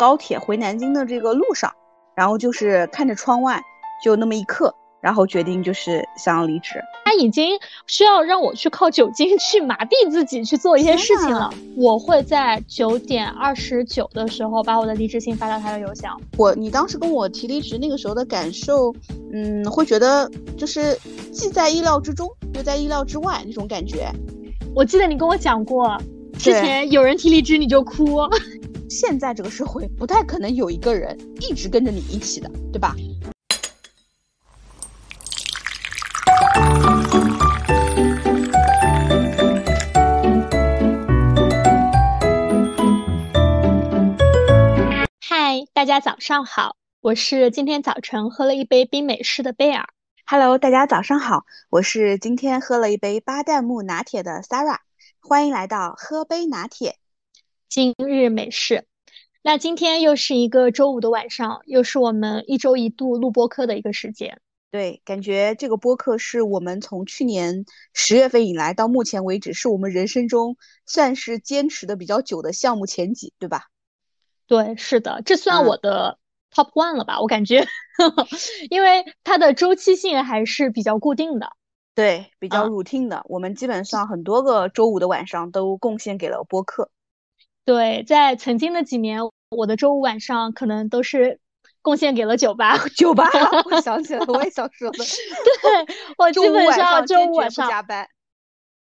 高铁回南京的这个路上，然后就是看着窗外，就那么一刻，然后决定就是想要离职。他已经需要让我去靠酒精去麻痹自己去做一些事情了。我会在九点二十九的时候把我的离职信发到他的邮箱。我，你当时跟我提离职那个时候的感受，嗯，会觉得就是既在意料之中，又在意料之外那种感觉。我记得你跟我讲过，之前有人提离职你就哭。现在这个社会不太可能有一个人一直跟着你一起的，对吧？嗨大家早上好，我是今天早晨喝了一杯冰美式的贝尔。Hello，大家早上好，我是今天喝了一杯巴旦木拿铁的 Sarah。欢迎来到喝杯拿铁，今日美事。那今天又是一个周五的晚上，又是我们一周一度录播课的一个时间。对，感觉这个播客是我们从去年十月份以来到目前为止，是我们人生中算是坚持的比较久的项目前几，对吧？对，是的，这算我的 top one 了吧？我感觉，因为它的周期性还是比较固定的，对，比较 routine 的。我们基本上很多个周五的晚上都贡献给了播客。对，在曾经的几年，我的周五晚上可能都是贡献给了酒吧。酒吧，我想起来了，我也想说的。对，我基本上周五晚上加班。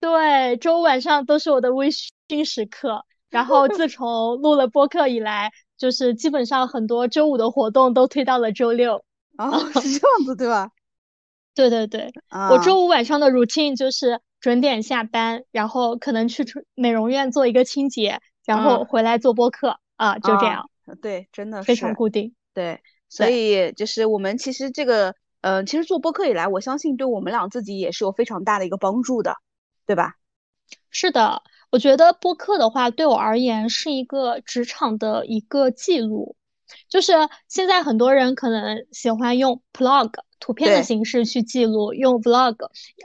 对，周五晚上都是我的微醺时刻。然后自从录了播客以来，就是基本上很多周五的活动都推到了周六。哦，是这样子对吧？对对对，我周五晚上的 routine 就是准点下班，然后可能去美容院做一个清洁，然后回来做播客啊，就这样。对，真的非常固定。对，所以就是我们其实这个，呃，其实做播客以来，我相信对我们俩自己也是有非常大的一个帮助的，对吧？是的。我觉得播客的话，对我而言是一个职场的一个记录。就是现在很多人可能喜欢用 blog 图片的形式去记录，用 vlog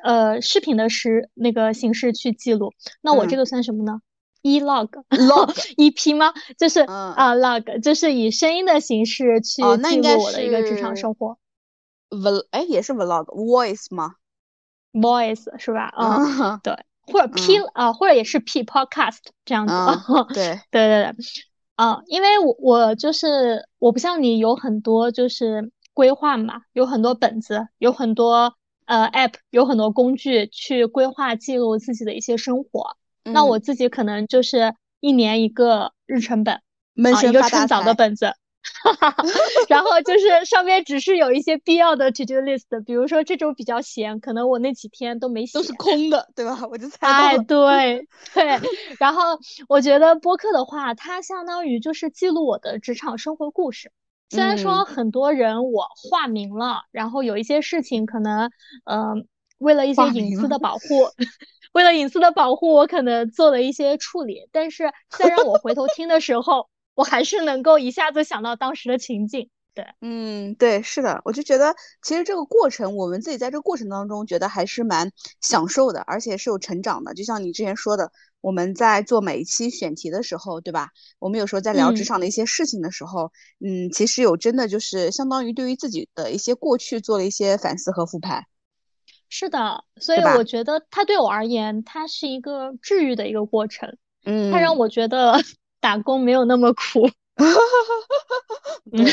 呃视频的时那个形式去记录。那我这个算什么呢？e-log log EP 吗？就是啊 log 就是以声音的形式去记录我的一个职场生活。v 哎也是 vlog voice 吗？voice 是吧？嗯，对。或者 P 啊，或者也是 P podcast 这样子。对对对对，啊，因为我我就是我不像你有很多就是规划嘛，有很多本子，有很多呃 app，有很多工具去规划记录自己的一些生活。那我自己可能就是一年一个日程本，啊一个趁早的本子。哈哈，然后就是上面只是有一些必要的 to do list，比如说这周比较闲，可能我那几天都没写，都是空的，对吧？我就猜哎，对 对。然后我觉得播客的话，它相当于就是记录我的职场生活故事。虽然说很多人我化名了，然后有一些事情可能，嗯，为了一些隐私的保护，为了隐私的保护，我可能做了一些处理。但是在让我回头听的时候。我还是能够一下子想到当时的情景，对，嗯，对，是的，我就觉得其实这个过程，我们自己在这个过程当中觉得还是蛮享受的，而且是有成长的。就像你之前说的，我们在做每一期选题的时候，对吧？我们有时候在聊职场的一些事情的时候，嗯，其实有真的就是相当于对于自己的一些过去做了一些反思和复盘。是的，所以我觉得它对我而言，它是一个治愈的一个过程，嗯，它让我觉得。打工没有那么苦，嗯，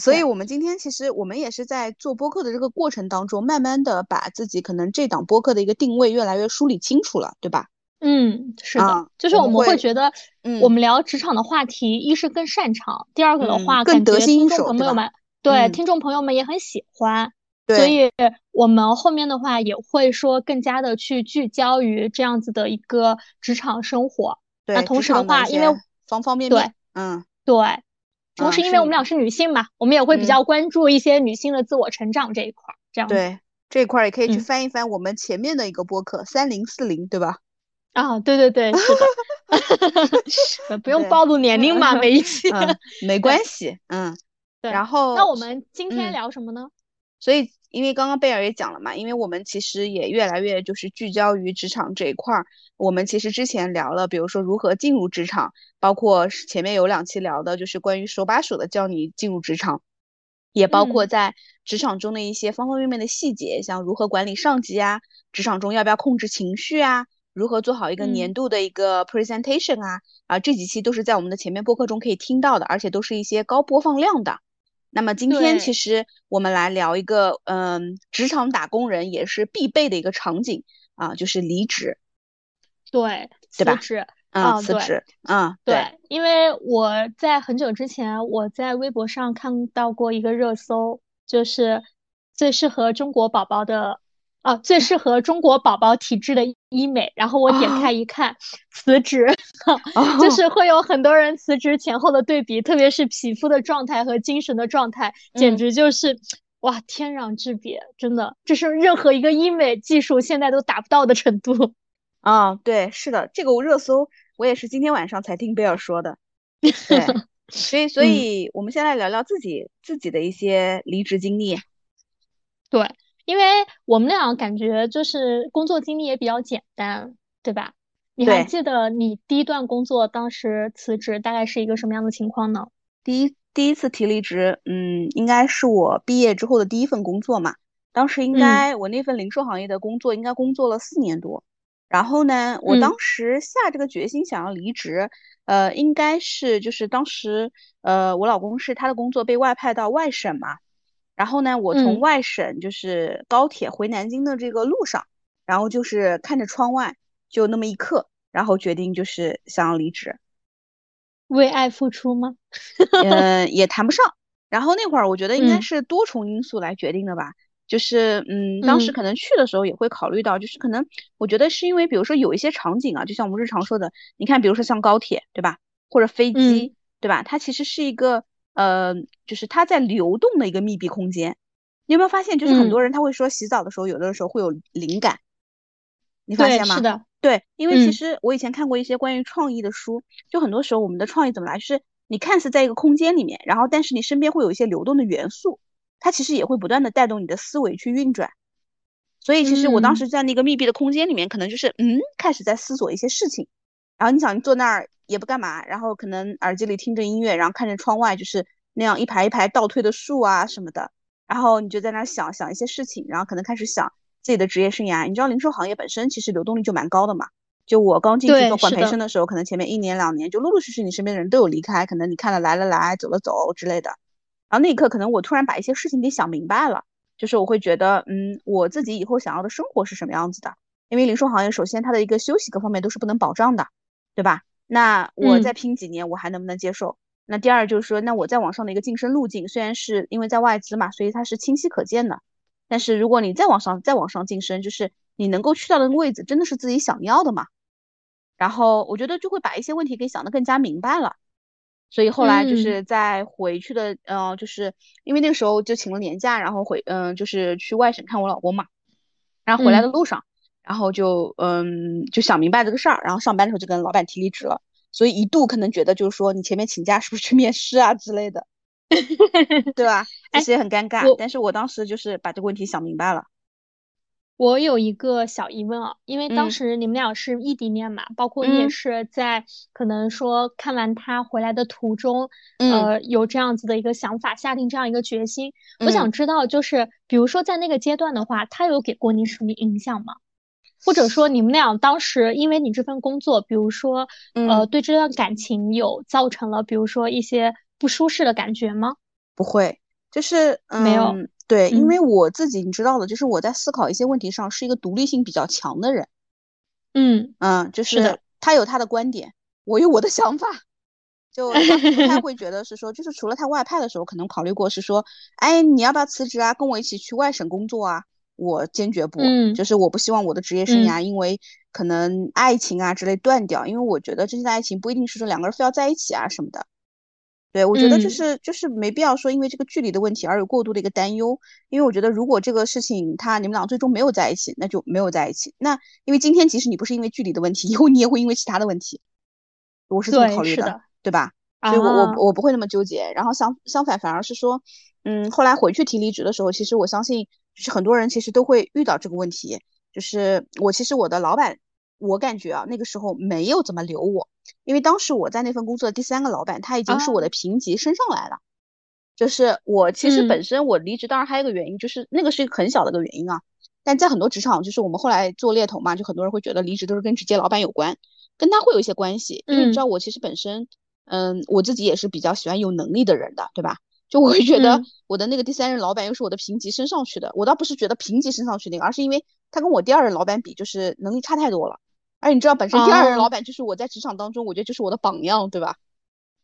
所以，我们今天其实我们也是在做播客的这个过程当中，慢慢的把自己可能这档播客的一个定位越来越梳理清楚了，对吧？嗯，是的，就是我们会觉得，嗯，我们聊职场的话题，一是更擅长，第二个的话，更得心应手，朋友们，对，听众朋友们也很喜欢，所以我们后面的话也会说更加的去聚焦于这样子的一个职场生活。那同时的话，因为方方面面，对，嗯，对，同时因为我们俩是女性嘛，我们也会比较关注一些女性的自我成长这一块儿，这样对这一块儿也可以去翻一翻我们前面的一个播客三零四零，对吧？啊，对对对，是的，不用暴露年龄嘛，每一期没关系，嗯，对，然后那我们今天聊什么呢？所以。因为刚刚贝尔也讲了嘛，因为我们其实也越来越就是聚焦于职场这一块儿。我们其实之前聊了，比如说如何进入职场，包括前面有两期聊的就是关于手把手的教你进入职场，也包括在职场中的一些方方面面的细节，像如何管理上级啊，职场中要不要控制情绪啊，如何做好一个年度的一个 presentation 啊，啊，这几期都是在我们的前面播客中可以听到的，而且都是一些高播放量的。那么今天其实我们来聊一个，嗯，职场打工人也是必备的一个场景啊，就是离职。对，对吧？辞职，嗯，辞职，嗯，对。因为我在很久之前，我在微博上看到过一个热搜，就是最适合中国宝宝的。哦，最适合中国宝宝体质的医美，然后我点开一看，辞职，就是会有很多人辞职前后的对比，特别是皮肤的状态和精神的状态，简直就是哇天壤之别，真的，这是任何一个医美技术现在都达不到的程度。啊，对，是的，这个热搜我也是今天晚上才听贝尔说的，对，所以，所以我们先来聊聊自己自己的一些离职经历，对。因为我们俩感觉就是工作经历也比较简单，对吧？你还记得你第一段工作当时辞职大概是一个什么样的情况呢？第一第一次提离职，嗯，应该是我毕业之后的第一份工作嘛。当时应该我那份零售行业的工作应该工作了四年多，然后呢，我当时下这个决心想要离职，呃，应该是就是当时呃我老公是他的工作被外派到外省嘛。然后呢，我从外省就是高铁回南京的这个路上，然后就是看着窗外，就那么一刻，然后决定就是想要离职。为爱付出吗？嗯，也谈不上。然后那会儿我觉得应该是多重因素来决定的吧，就是嗯，当时可能去的时候也会考虑到，就是可能我觉得是因为比如说有一些场景啊，就像我们日常说的，你看比如说像高铁对吧，或者飞机对吧，它其实是一个。呃，就是它在流动的一个密闭空间，你有没有发现？就是很多人他会说洗澡的时候，有的时候会有灵感，你发现吗？是的，对，因为其实我以前看过一些关于创意的书，就很多时候我们的创意怎么来？是你看似在一个空间里面，然后但是你身边会有一些流动的元素，它其实也会不断的带动你的思维去运转。所以其实我当时在那个密闭的空间里面，可能就是嗯，开始在思索一些事情。然后你想，你坐那儿。也不干嘛，然后可能耳机里听着音乐，然后看着窗外，就是那样一排一排倒退的树啊什么的，然后你就在那儿想想一些事情，然后可能开始想自己的职业生涯。你知道零售行业本身其实流动率就蛮高的嘛，就我刚进去做管培生的时候，可能前面一年两年就陆陆续续你身边的人都有离开，可能你看了来了来，走了走之类的。然后那一刻可能我突然把一些事情给想明白了，就是我会觉得，嗯，我自己以后想要的生活是什么样子的？因为零售行业首先它的一个休息各方面都是不能保障的，对吧？那我再拼几年，我还能不能接受？那第二就是说，那我在网上的一个晋升路径，虽然是因为在外资嘛，所以它是清晰可见的。但是如果你再往上、再往上晋升，就是你能够去到的位置，真的是自己想要的嘛？然后我觉得就会把一些问题给想得更加明白了。所以后来就是在回去的，嗯，就是因为那个时候就请了年假，然后回，嗯，就是去外省看我老公嘛。然后回来的路上。然后就嗯就想明白这个事儿，然后上班的时候就跟老板提离职了，所以一度可能觉得就是说你前面请假是不是去面试啊之类的，对吧？其实也很尴尬，但是我当时就是把这个问题想明白了。我有一个小疑问啊，因为当时你们俩是异地恋嘛，包括你也是在可能说看完他回来的途中，呃，有这样子的一个想法，下定这样一个决心。我想知道，就是比如说在那个阶段的话，他有给过你什么影响吗？或者说你们俩当时因为你这份工作，比如说，呃，对这段感情有造成了，比如说一些不舒适的感觉吗？不会，就是没有。对，因为我自己你知道的，就是我在思考一些问题上是一个独立性比较强的人。嗯嗯，就是他有他的观点，我有我的想法，就不太会觉得是说，就是除了他外派的时候，可能考虑过是说，哎，你要不要辞职啊，跟我一起去外省工作啊？我坚决不，就是我不希望我的职业生涯因为可能爱情啊之类断掉，因为我觉得真正的爱情不一定是说两个人非要在一起啊什么的。对，我觉得就是就是没必要说因为这个距离的问题而有过度的一个担忧，因为我觉得如果这个事情他你们俩最终没有在一起，那就没有在一起。那因为今天即使你不是因为距离的问题，以后你也会因为其他的问题，我是这么考虑的，对吧？所以我我我不会那么纠结。然后相相反反而是说，嗯，后来回去提离职的时候，其实我相信。就是很多人其实都会遇到这个问题。就是我其实我的老板，我感觉啊那个时候没有怎么留我，因为当时我在那份工作的第三个老板他已经是我的评级升上来了。就是我其实本身我离职，当然还有一个原因，就是那个是一个很小的一个原因啊。但在很多职场，就是我们后来做猎头嘛，就很多人会觉得离职都是跟直接老板有关，跟他会有一些关系。因为你知道我其实本身，嗯，我自己也是比较喜欢有能力的人的，对吧？就我会觉得我的那个第三任老板又是我的评级升上去的，我倒不是觉得评级升上去那个，而是因为他跟我第二任老板比，就是能力差太多了。而你知道，本身第二任老板就是我在职场当中，我觉得就是我的榜样，对吧？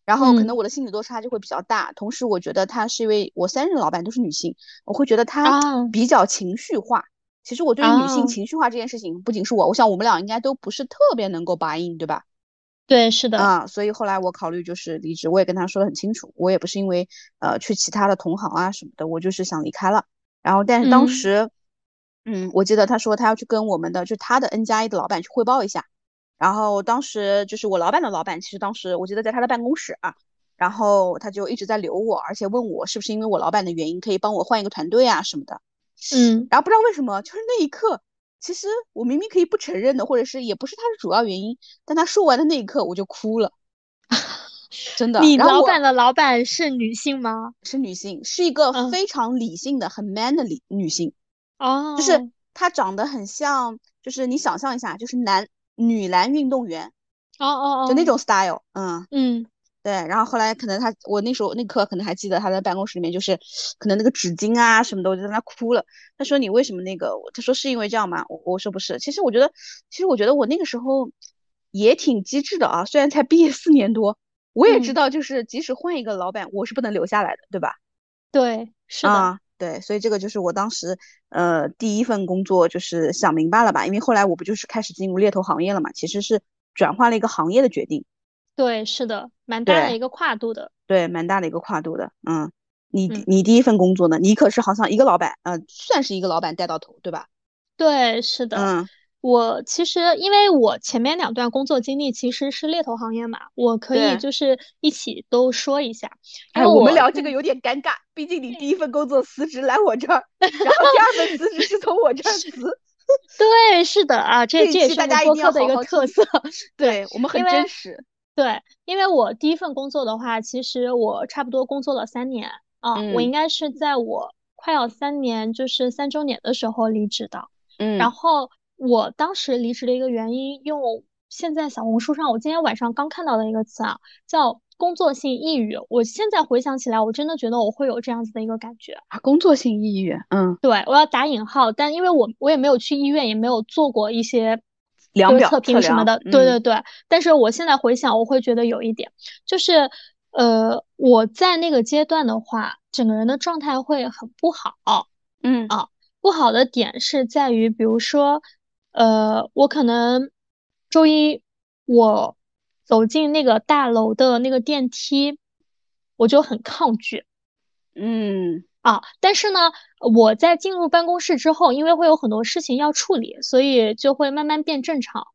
然后可能我的心理落差就会比较大。同时，我觉得他是因为我三任老板都是女性，我会觉得他比较情绪化。其实我对于女性情绪化这件事情，不仅是我，我想我们俩应该都不是特别能够答应，对吧？对，是的啊，所以后来我考虑就是离职，我也跟他说的很清楚，我也不是因为呃去其他的同行啊什么的，我就是想离开了。然后但是当时，嗯，我记得他说他要去跟我们的就他的 N 加一的老板去汇报一下。然后当时就是我老板的老板，其实当时我记得在他的办公室啊，然后他就一直在留我，而且问我是不是因为我老板的原因可以帮我换一个团队啊什么的。嗯，然后不知道为什么，就是那一刻，其实我明明可以不承认的，或者是也不是他的主要原因，但他说完的那一刻我就哭了，真的。你老板的老板是女性吗？是女性，是一个非常理性的、很 man 的女女性。哦，就是她长得很像，就是你想象一下，就是男女篮运动员。哦哦哦，就那种 style。嗯嗯。对，然后后来可能他，我那时候那刻可能还记得他在办公室里面，就是可能那个纸巾啊什么的，我就在那哭了。他说你为什么那个？他说是因为这样吗？我我说不是。其实我觉得，其实我觉得我那个时候也挺机智的啊。虽然才毕业四年多，我也知道，就是即使换一个老板，我是不能留下来的，对吧？对，是的，对，所以这个就是我当时呃第一份工作，就是想明白了吧？因为后来我不就是开始进入猎头行业了嘛？其实是转换了一个行业的决定。对，是的，蛮大的一个跨度的。对，蛮大的一个跨度的。嗯，你你第一份工作呢？你可是好像一个老板，呃，算是一个老板带到头，对吧？对，是的。嗯，我其实因为我前面两段工作经历其实是猎头行业嘛，我可以就是一起都说一下。哎，我们聊这个有点尴尬，毕竟你第一份工作辞职来我这儿，然后第二份辞职是从我这儿辞。对，是的啊，这这也是我们播客的一个特色。对我们很真实。对，因为我第一份工作的话，其实我差不多工作了三年啊，我应该是在我快要三年，就是三周年的时候离职的。嗯，然后我当时离职的一个原因，用现在小红书上我今天晚上刚看到的一个词啊，叫工作性抑郁。我现在回想起来，我真的觉得我会有这样子的一个感觉啊，工作性抑郁。嗯，对，我要打引号，但因为我我也没有去医院，也没有做过一些。量表测评什么的，对对对。但是我现在回想，我会觉得有一点，就是，呃，我在那个阶段的话，整个人的状态会很不好。嗯啊，不好的点是在于，比如说，呃，我可能周一我走进那个大楼的那个电梯，我就很抗拒。嗯。啊，但是呢，我在进入办公室之后，因为会有很多事情要处理，所以就会慢慢变正常。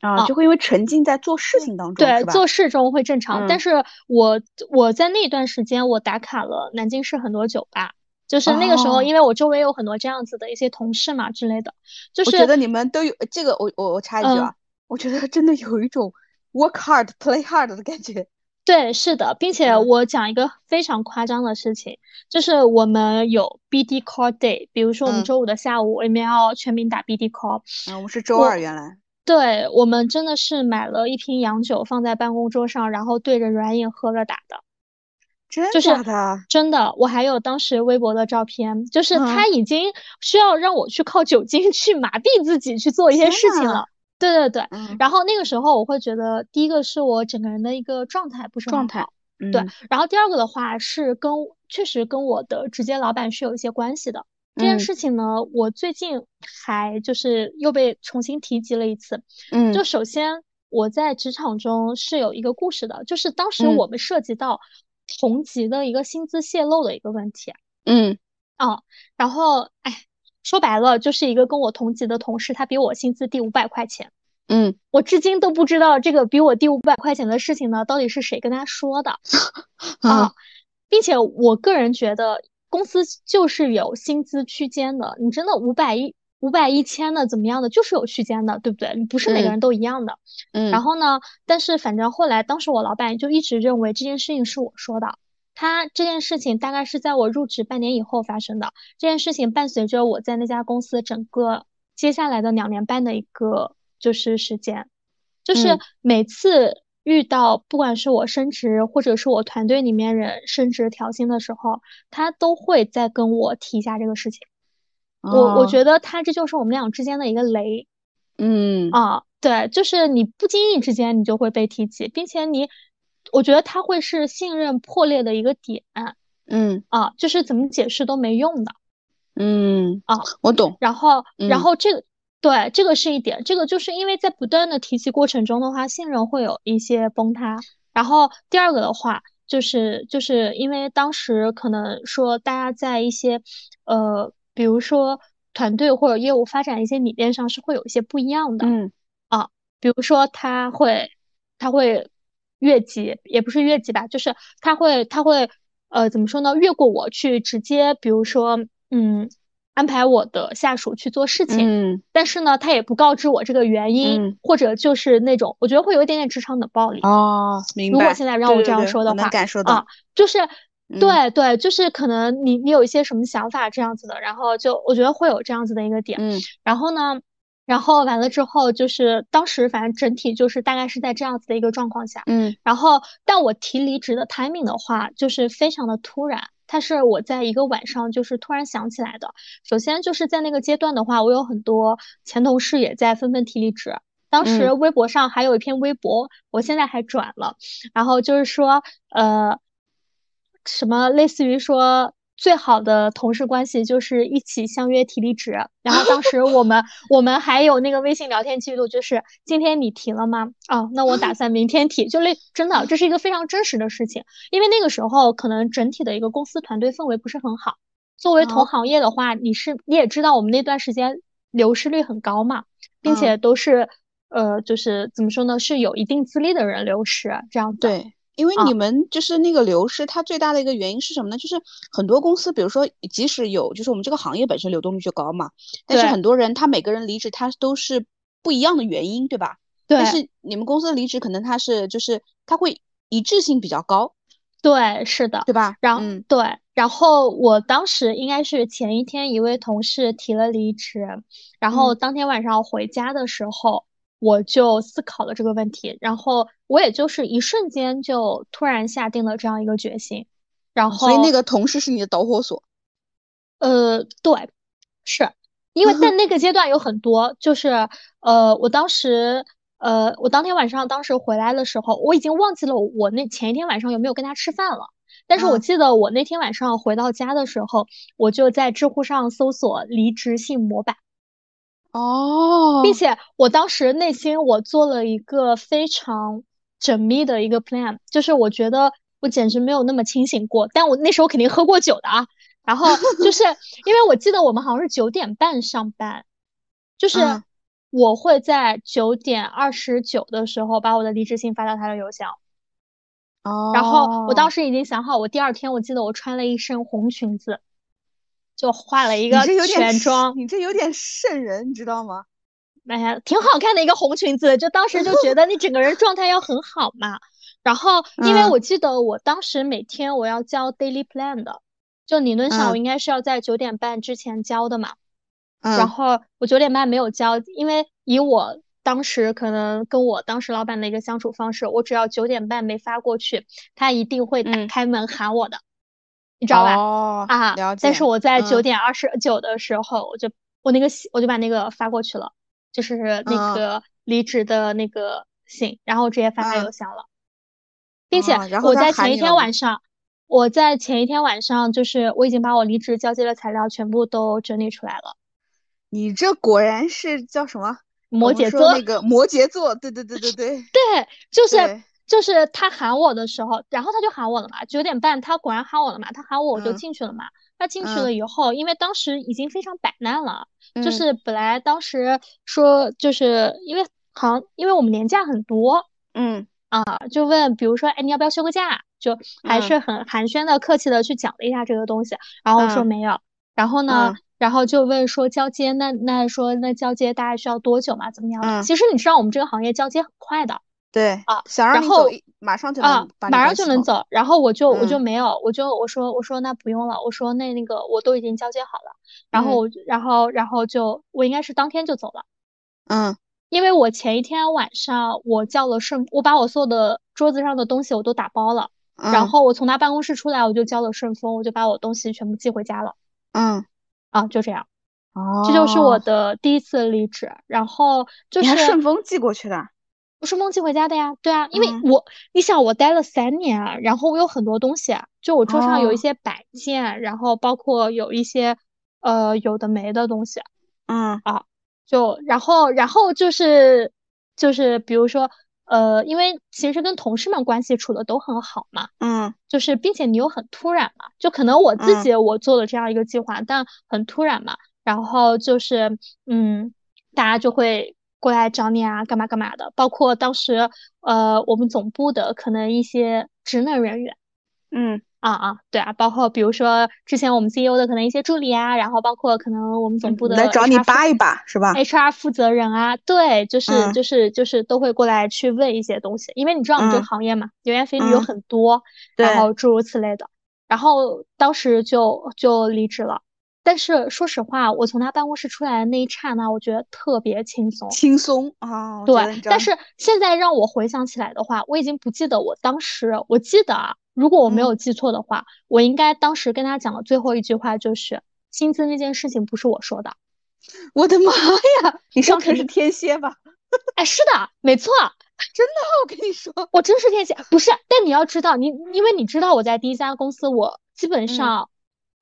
啊，就会因为沉浸在做事情当中，对，做事中会正常。但是我我在那段时间，我打卡了南京市很多酒吧，就是那个时候，因为我周围有很多这样子的一些同事嘛之类的。就是我觉得你们都有这个，我我我插一句啊，我觉得真的有一种 work hard play hard 的感觉。对，是的，并且我讲一个非常夸张的事情，就是我们有 BD call day，比如说我们周五的下午，我们要全民打 BD call。嗯，我们是周二原来。对，我们真的是买了一瓶洋酒放在办公桌上，然后对着软饮喝着打的。真的？真的，我还有当时微博的照片，就是他已经需要让我去靠酒精去麻痹自己去做一些事情了。对对对，然后那个时候我会觉得，第一个是我整个人的一个状态不是状态，对，然后第二个的话是跟确实跟我的直接老板是有一些关系的。这件事情呢，我最近还就是又被重新提及了一次。嗯，就首先我在职场中是有一个故事的，就是当时我们涉及到同级的一个薪资泄露的一个问题。嗯，哦，然后哎。说白了，就是一个跟我同级的同事，他比我薪资低五百块钱。嗯，我至今都不知道这个比我低五百块钱的事情呢，到底是谁跟他说的 啊？并且我个人觉得，公司就是有薪资区间的，你真的五百一五百一千的怎么样的，就是有区间的，对不对？不是每个人都一样的。嗯，然后呢，但是反正后来当时我老板就一直认为这件事情是我说的。他这件事情大概是在我入职半年以后发生的。这件事情伴随着我在那家公司整个接下来的两年半的一个就是时间，就是每次遇到不管是我升职或者是我团队里面人升职调薪的时候，他都会再跟我提一下这个事情。我我觉得他这就是我们俩之间的一个雷。嗯啊，对，就是你不经意之间你就会被提起，并且你。我觉得他会是信任破裂的一个点，嗯啊，就是怎么解释都没用的，嗯啊，我懂。然后，然后这个对这个是一点，这个就是因为在不断的提起过程中的话，信任会有一些崩塌。然后第二个的话，就是就是因为当时可能说大家在一些呃，比如说团队或者业务发展一些理念上是会有一些不一样的，嗯啊，比如说他会他会。越级也不是越级吧，就是他会他会呃怎么说呢？越过我去直接，比如说嗯安排我的下属去做事情，嗯，但是呢他也不告知我这个原因，或者就是那种我觉得会有一点点职场冷暴力哦，明白。如果现在让我这样说的话，能感受到啊，就是对对，就是可能你你有一些什么想法这样子的，然后就我觉得会有这样子的一个点，嗯，然后呢。然后完了之后，就是当时反正整体就是大概是在这样子的一个状况下，嗯，然后但我提离职的 timing 的话，就是非常的突然，它是我在一个晚上就是突然想起来的。首先就是在那个阶段的话，我有很多前同事也在纷纷提离职，当时微博上还有一篇微博，我现在还转了，然后就是说，呃，什么类似于说。最好的同事关系就是一起相约提离职，然后当时我们我们还有那个微信聊天记录，就是今天你提了吗？哦，那我打算明天提，就类真的这是一个非常真实的事情，因为那个时候可能整体的一个公司团队氛围不是很好，作为同行业的话，你是你也知道我们那段时间流失率很高嘛，并且都是呃就是怎么说呢，是有一定资历的人流失这样子。对。因为你们就是那个流失，它最大的一个原因是什么呢？就是很多公司，比如说，即使有，就是我们这个行业本身流动率就高嘛，但是很多人他每个人离职，他都是不一样的原因，对吧？对。但是你们公司的离职可能他是就是他会一致性比较高。对，是的，对吧？然后对，然后我当时应该是前一天一位同事提了离职，然后当天晚上回家的时候。我就思考了这个问题，然后我也就是一瞬间就突然下定了这样一个决心，然后所以那个同事是你的导火索，呃，对，是因为在那个阶段有很多，就是呃，我当时呃，我当天晚上当时回来的时候，我已经忘记了我那前一天晚上有没有跟他吃饭了，但是我记得我那天晚上回到家的时候，我就在知乎上搜索离职信模板。哦，并且我当时内心我做了一个非常缜密的一个 plan，就是我觉得我简直没有那么清醒过，但我那时候肯定喝过酒的啊。然后 就是因为我记得我们好像是九点半上班，就是我会在九点二十九的时候把我的离职信发到他的邮箱。哦，然后我当时已经想好，我第二天我记得我穿了一身红裙子。就化了一个全 妆，你这有点瘆人，你知道吗？哎呀，挺好看的一个红裙子，就当时就觉得你整个人状态要很好嘛。然后，因为我记得我当时每天我要交 daily plan 的，就理论上我应该是要在九点半之前交的嘛。嗯。然后我九点半没有交，因为以我当时可能跟我当时老板的一个相处方式，我只要九点半没发过去，他一定会打开门喊我的。你知道吧？哦啊。但是我在九点二十九的时候，我就我那个信，我就把那个发过去了，就是那个离职的那个信，然后直接发他邮箱了，并且我在前一天晚上，我在前一天晚上，就是我已经把我离职交接的材料全部都整理出来了。你这果然是叫什么？摩羯座那个摩羯座，对对对对对，对，就是。就是他喊我的时候，然后他就喊我了嘛，九点半他果然喊我了嘛，他喊我我就进去了嘛。他进去了以后，因为当时已经非常摆烂了，就是本来当时说就是因为好像因为我们年假很多，嗯啊，就问比如说哎你要不要休个假？就还是很寒暄的、客气的去讲了一下这个东西。然后我说没有，然后呢，然后就问说交接，那那说那交接大概需要多久嘛？怎么样的？其实你知道我们这个行业交接很快的。对啊，想让你走，马上就能马上就能走。然后我就我就没有，我就我说我说那不用了，我说那那个我都已经交接好了。然后我然后然后就我应该是当天就走了。嗯，因为我前一天晚上我叫了顺，我把我所有的桌子上的东西我都打包了，然后我从他办公室出来我就叫了顺丰，我就把我东西全部寄回家了。嗯，啊，就这样。哦，这就是我的第一次离职。然后就是顺丰寄过去的。顺丰寄回家的呀，对啊，因为我你想我待了三年啊，然后我有很多东西啊，就我桌上有一些摆件，然后包括有一些呃有的没的东西，嗯。啊，就然后然后就是就是比如说呃，因为其实跟同事们关系处的都很好嘛，嗯，就是并且你又很突然嘛，就可能我自。己我做了这样一个计划，但很突然嘛，然后就是嗯，大家就会。过来找你啊，干嘛干嘛的？包括当时，呃，我们总部的可能一些职能人员，嗯啊啊，对啊，包括比如说之前我们 CEO 的可能一些助理啊，然后包括可能我们总部的来找你扒一扒，是吧？HR 负责人啊，对，就是就是就是都会过来去问一些东西，因为你知道我们这个行业嘛，流言蜚语有很多，然后诸如此类的，然后当时就就离职了。但是说实话，我从他办公室出来的那一刹那，我觉得特别轻松，轻松啊。对，但是现在让我回想起来的话，我已经不记得我当时，我记得啊，如果我没有记错的话，我应该当时跟他讲的最后一句话就是薪资那件事情不是我说的。我的妈呀，你上层是天蝎吧？哎，是的，没错，真的，我跟你说，我真是天蝎，不是。但你要知道，你因为你知道我在第一家公司，我基本上。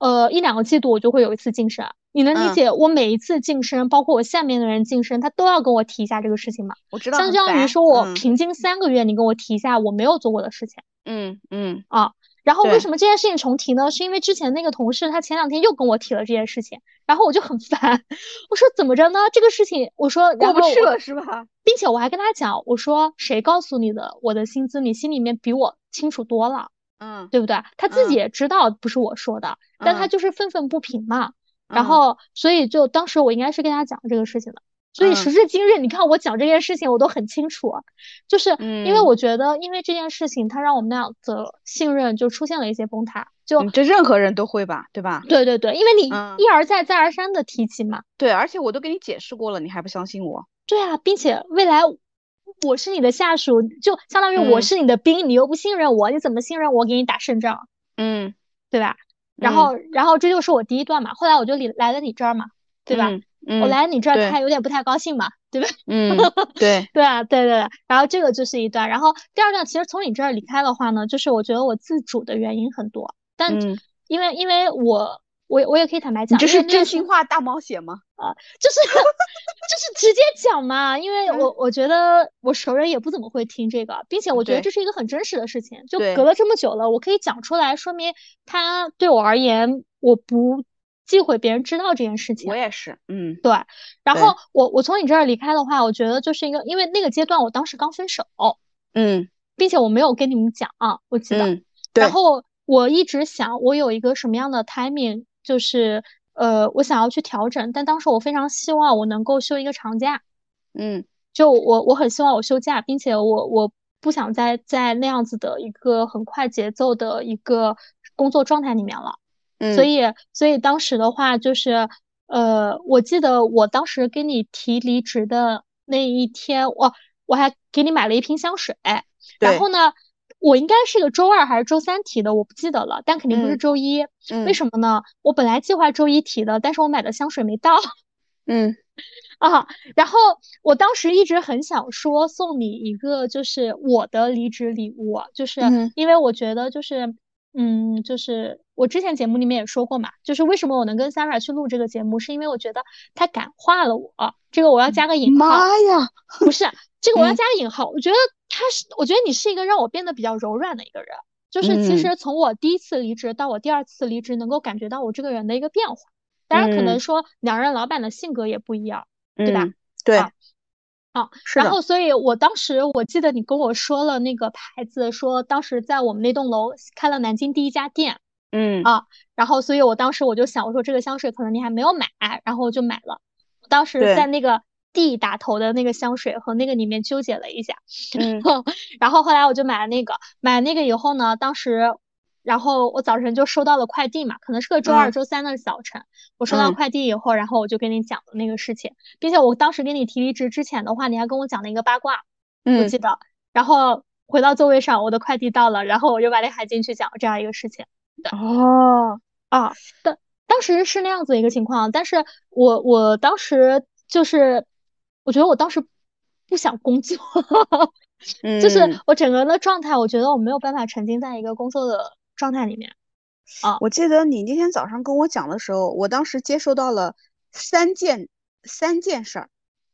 呃，一两个季度我就会有一次晋升，你能理解我每一次晋升，包括我下面的人晋升，他都要跟我提一下这个事情吗？我知道。相当于说我平均三个月，你跟我提一下我没有做过的事情。嗯嗯啊，然后为什么这件事情重提呢？是因为之前那个同事他前两天又跟我提了这件事情，然后我就很烦，我说怎么着呢？这个事情我说过不去了是吧？并且我还跟他讲，我说谁告诉你的我的薪资？你心里面比我清楚多了。嗯，对不对？他自己也知道不是我说的，但他就是愤愤不平嘛。然后，所以就当时我应该是跟他讲这个事情的。所以时至今日，你看我讲这件事情，我都很清楚，就是因为我觉得，因为这件事情，他让我们俩的信任就出现了一些崩塌。就这任何人都会吧，对吧？对对对，因为你一而再再而三的提起嘛。对，而且我都给你解释过了，你还不相信我？对啊，并且未来。我是你的下属，就相当于我是你的兵，你又不信任我，你怎么信任我给你打胜仗？嗯，对吧？然后，然后这就是我第一段嘛。后来我就来了你这儿嘛，对吧？我来你这儿，他有点不太高兴嘛，对吧？嗯，对，对啊，对对对。然后这个就是一段，然后第二段其实从你这儿离开的话呢，就是我觉得我自主的原因很多，但因为因为我。我我也可以坦白讲，这是真心话大冒险吗？啊，就是 就是直接讲嘛，因为我我觉得我熟人也不怎么会听这个，并且我觉得这是一个很真实的事情，就隔了这么久了，我可以讲出来，说明他对我而言，我不忌讳别人知道这件事情。我也是，嗯，对。然后我我从你这儿离开的话，我觉得就是一个，因为那个阶段我当时刚分手，嗯，并且我没有跟你们讲啊，我记得。然后我一直想，我有一个什么样的 timing。就是呃，我想要去调整，但当时我非常希望我能够休一个长假，嗯，就我我很希望我休假，并且我我不想再在那样子的一个很快节奏的一个工作状态里面了，嗯，所以所以当时的话就是呃，我记得我当时跟你提离职的那一天，我我还给你买了一瓶香水，然后呢。我应该是个周二还是周三提的，我不记得了，但肯定不是周一。为什么呢？我本来计划周一提的，但是我买的香水没到。嗯，啊，然后我当时一直很想说送你一个，就是我的离职礼物，就是因为我觉得就是，嗯，就是我之前节目里面也说过嘛，就是为什么我能跟 Sarah 去录这个节目，是因为我觉得他感化了我。这个我要加个引号。妈呀，不是。这个我要加个引号，我觉得他是，我觉得你是一个让我变得比较柔软的一个人，就是其实从我第一次离职到我第二次离职，能够感觉到我这个人的一个变化。当然，可能说两任老板的性格也不一样，对吧？对。啊，然后所以我当时我记得你跟我说了那个牌子，说当时在我们那栋楼开了南京第一家店，嗯啊然后所以我当时我就想，我说这个香水可能你还没有买，然后我就买了。当时在那个 D 打头的那个香水和那个里面纠结了一下，嗯。然后后来我就买了那个，买了那个以后呢，当时，然后我早晨就收到了快递嘛，可能是个周二、嗯。周三的早晨，我收到嗯。快递以后，然后我就跟你讲了那个事情，并且我当时给你提离职之前的话，你还跟我讲了一个八卦，我嗯。记得，然后回到座位上，我的快递到了，然后我就把那海进去讲了这样一个事情。哦，啊，当当时是那样子一个情况，但是我我当时就是，我觉得我当时不想工作。就是嗯我整个人的状态，我觉得我没有办法沉浸在一个工作的状态里面。啊我记得你那天早上跟我讲的时候，我当时接收到了三件三件事儿，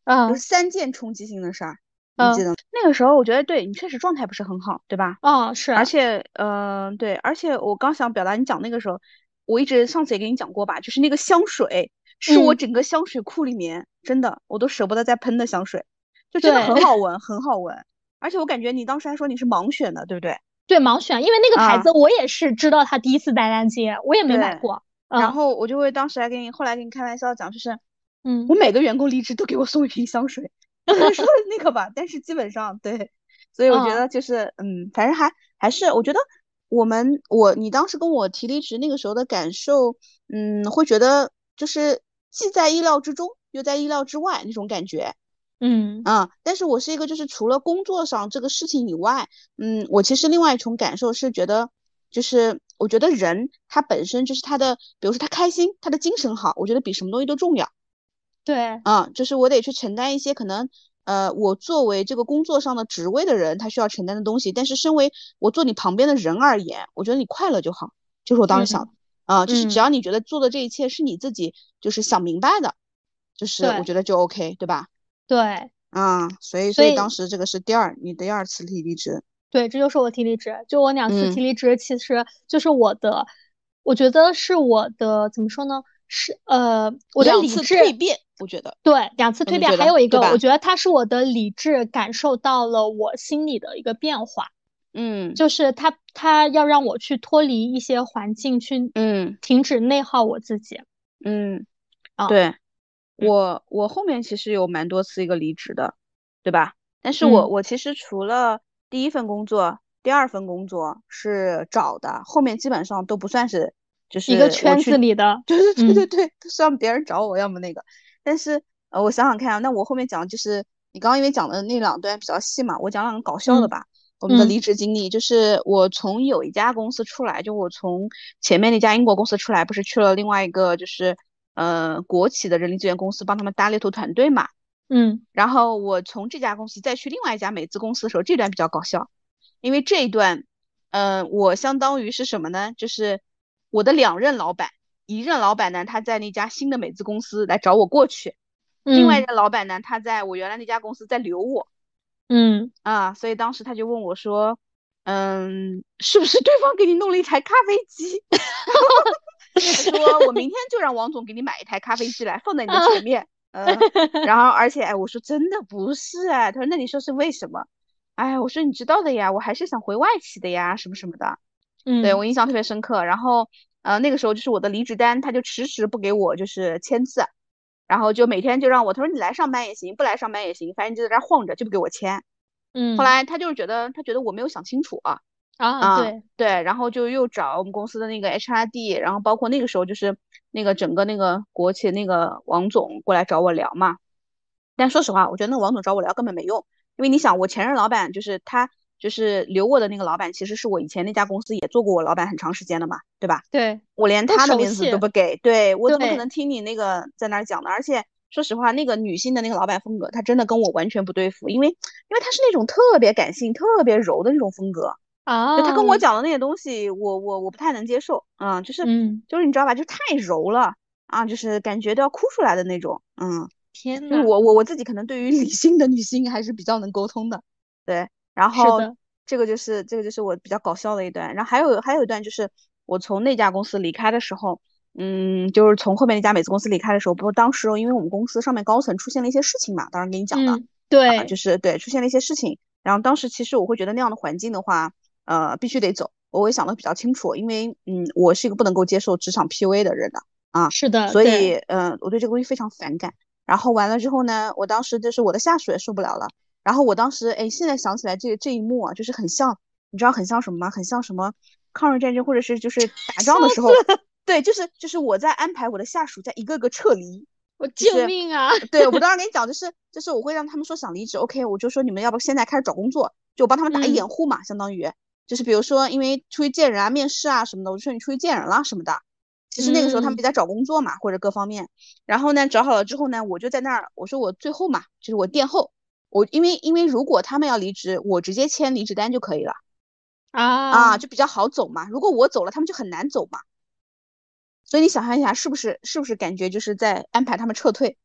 就嗯是三件冲击性的事儿，嗯你记得吗？那个时候我觉得对你确实状态不是很好，对吧？哦，是，而且，嗯、对，而且我刚想表达，你讲那个时候，我一直上次也跟你讲过吧，就是那个香水是我嗯整个香水库里面真的我都舍不得再喷的香水，就真的很好 闻，很好闻。而且我感觉你当时还说你是盲选的，对不对？对盲选，因为那个牌啊子我也是知道他第一次在南京，我也没买对过。然嗯后我就会当时还给你，后来给你开玩笑讲，就是嗯我每个员工离职都给我送一瓶香水，说 那个吧，但是基本上对，所以我觉嗯得就是嗯，反正还还是我觉得我们我你当时跟我提离职那个时候的感受，嗯，会觉得就是既在意料之中，又在意料之外那种感觉。嗯啊，但是我是一个，就是除了工作上这个事情以外，嗯，我其实另外一种感受是觉得，就是我觉得人他本身就是他的，比如说他开心，他的精神好，我觉得比什么东西都重要。对，啊，就是我得去承担一些可能，呃，我作为这个工作上的职位的人，他需要承担的东西。但是身为我坐你旁边的人而言，我觉得你快乐就好，就是我当时想的，啊，就是只嗯。要你觉得做的这一切是你自己就是想明白的，就是我觉得就 OK，对吧？对。啊，所以所以所以当时这个是第二，你第二次提离职，对，这就是我提离职。就我两次嗯。提离职，其实就是我的，我觉得是我的怎么说呢？是呃，我的两次理智蜕变，我觉得，对，两次蜕变，还有一个，我觉得它是我的理智感受到了我心里的一个变化，嗯就是他他要让我去脱离一些环境，去嗯停止内耗我自己。嗯，啊对，我我后面其实有蛮多次一个离职的，对吧？但是我嗯我其实除了第一份工作，第二份工作是找的，后面基本上都不算是，就是一个圈子里的，对对对对嗯对，都是让别人找我，要么那个。但是呃，我想想看啊，那我后面讲就是你刚刚因为讲的那两段比较细嘛，我讲两个搞笑的嗯吧。我们的嗯离职经历就是我从有一家公司出来，就我从前面那家英国公司出来，不是去了另外一个就是呃国企的人力资源公司帮他们搭猎头团队嘛。嗯然后我从这家公司再去另外一家美资公司的时候，这段比较搞笑，因为这一段，嗯、我相当于是什么呢？就是我的两任老板，一任老板呢他在那家新的美资公司来找我过去，另外一嗯任老板呢他在我原来那家公司在留我嗯啊，所以当时他就问我说，嗯，是不是对方给你弄了一台咖啡机？他说我明天就让王总给你买一台咖啡机来放在你的前面。嗯，然后而且哎，我说真的不是哎，他说那你说是为什么？哎，我说你知道的呀，我还是想回外企的呀，什么什么的。嗯对嗯我印象特别深刻。然后呃那个时候就是我的离职单，他就迟迟不给我就是签字，然后就每天就让我，他说你来上班也行，不来上班也行，反正你就在这儿晃着，就不给我签。嗯，后来他就是觉得他觉得我没有想清楚啊，啊啊对，对，然后就又找我们公司的那个 HRD，然后包括那个时候就是那个整个那个国企那个王总过来找我聊嘛。但说实话，我觉得那个王总找我聊根本没用，因为你想，我前任老板就是他，就是留我的那个老板，其实是我以前那家公司也做过我老板很长时间的嘛，对吧？对我连他的面子都不给，对，我怎么可能听你那个在那儿讲的？而且说实话，那个女性的那个老板风格，她真的跟我完全不对付，因为因为她是那种特别感性、特别柔的那种风格，啊，就她跟我讲的那些东西，我我我不太能接受，嗯，就是嗯，就是你知道吧，就太柔了啊，就是感觉都要哭出来的那种，嗯。天呐，我我我自己可能对于 理性的女性还是比较能沟通的，对，然后，这个就是这个就是我比较搞笑的一段，然后还有还有一段就是我从那家公司离开的时候，嗯，就是从后面那家美资公司离开的时候，不是当时因为我们公司上面高层出现了一些事情嘛，当时跟你讲的，嗯对，就是对出现了一些事情，然后当时其实我会觉得那样的环境的话，呃，必须得走。我会想的比较清楚，因为嗯，我是一个不能够接受职场 PUA 的人的啊，是的，所以嗯，我对这个东西非常反感。然后完了之后呢，我当时就是我的下属也受不了了。然后我当时哎，现在想起来这这一幕啊，就是很像，你知道很像什么吗？很像什么抗日战争或者是就是打仗的时候，对，就是就是我在安排我的下属在一个个撤离。我救命啊！对我当时跟你讲，就是就是我会让他们说想离职，OK，我就说你们要不现在开始找工作，就我帮他们打掩护嘛，相当于就是比如说因为出去见人啊、面试啊什么的，我就说你出去见人了什么的。其实那个时候他们在找工作嘛，或者各方面。然后呢，找好了之后呢，我就在那儿，我说我最后嘛，就是我垫后，我因为因为如果他们要离职，我直接签离职单就可以了啊啊，就比较好走嘛。如果我走了，他们就很难走嘛。所以你想象一下，是不是是不是感觉就是在安排他们撤退？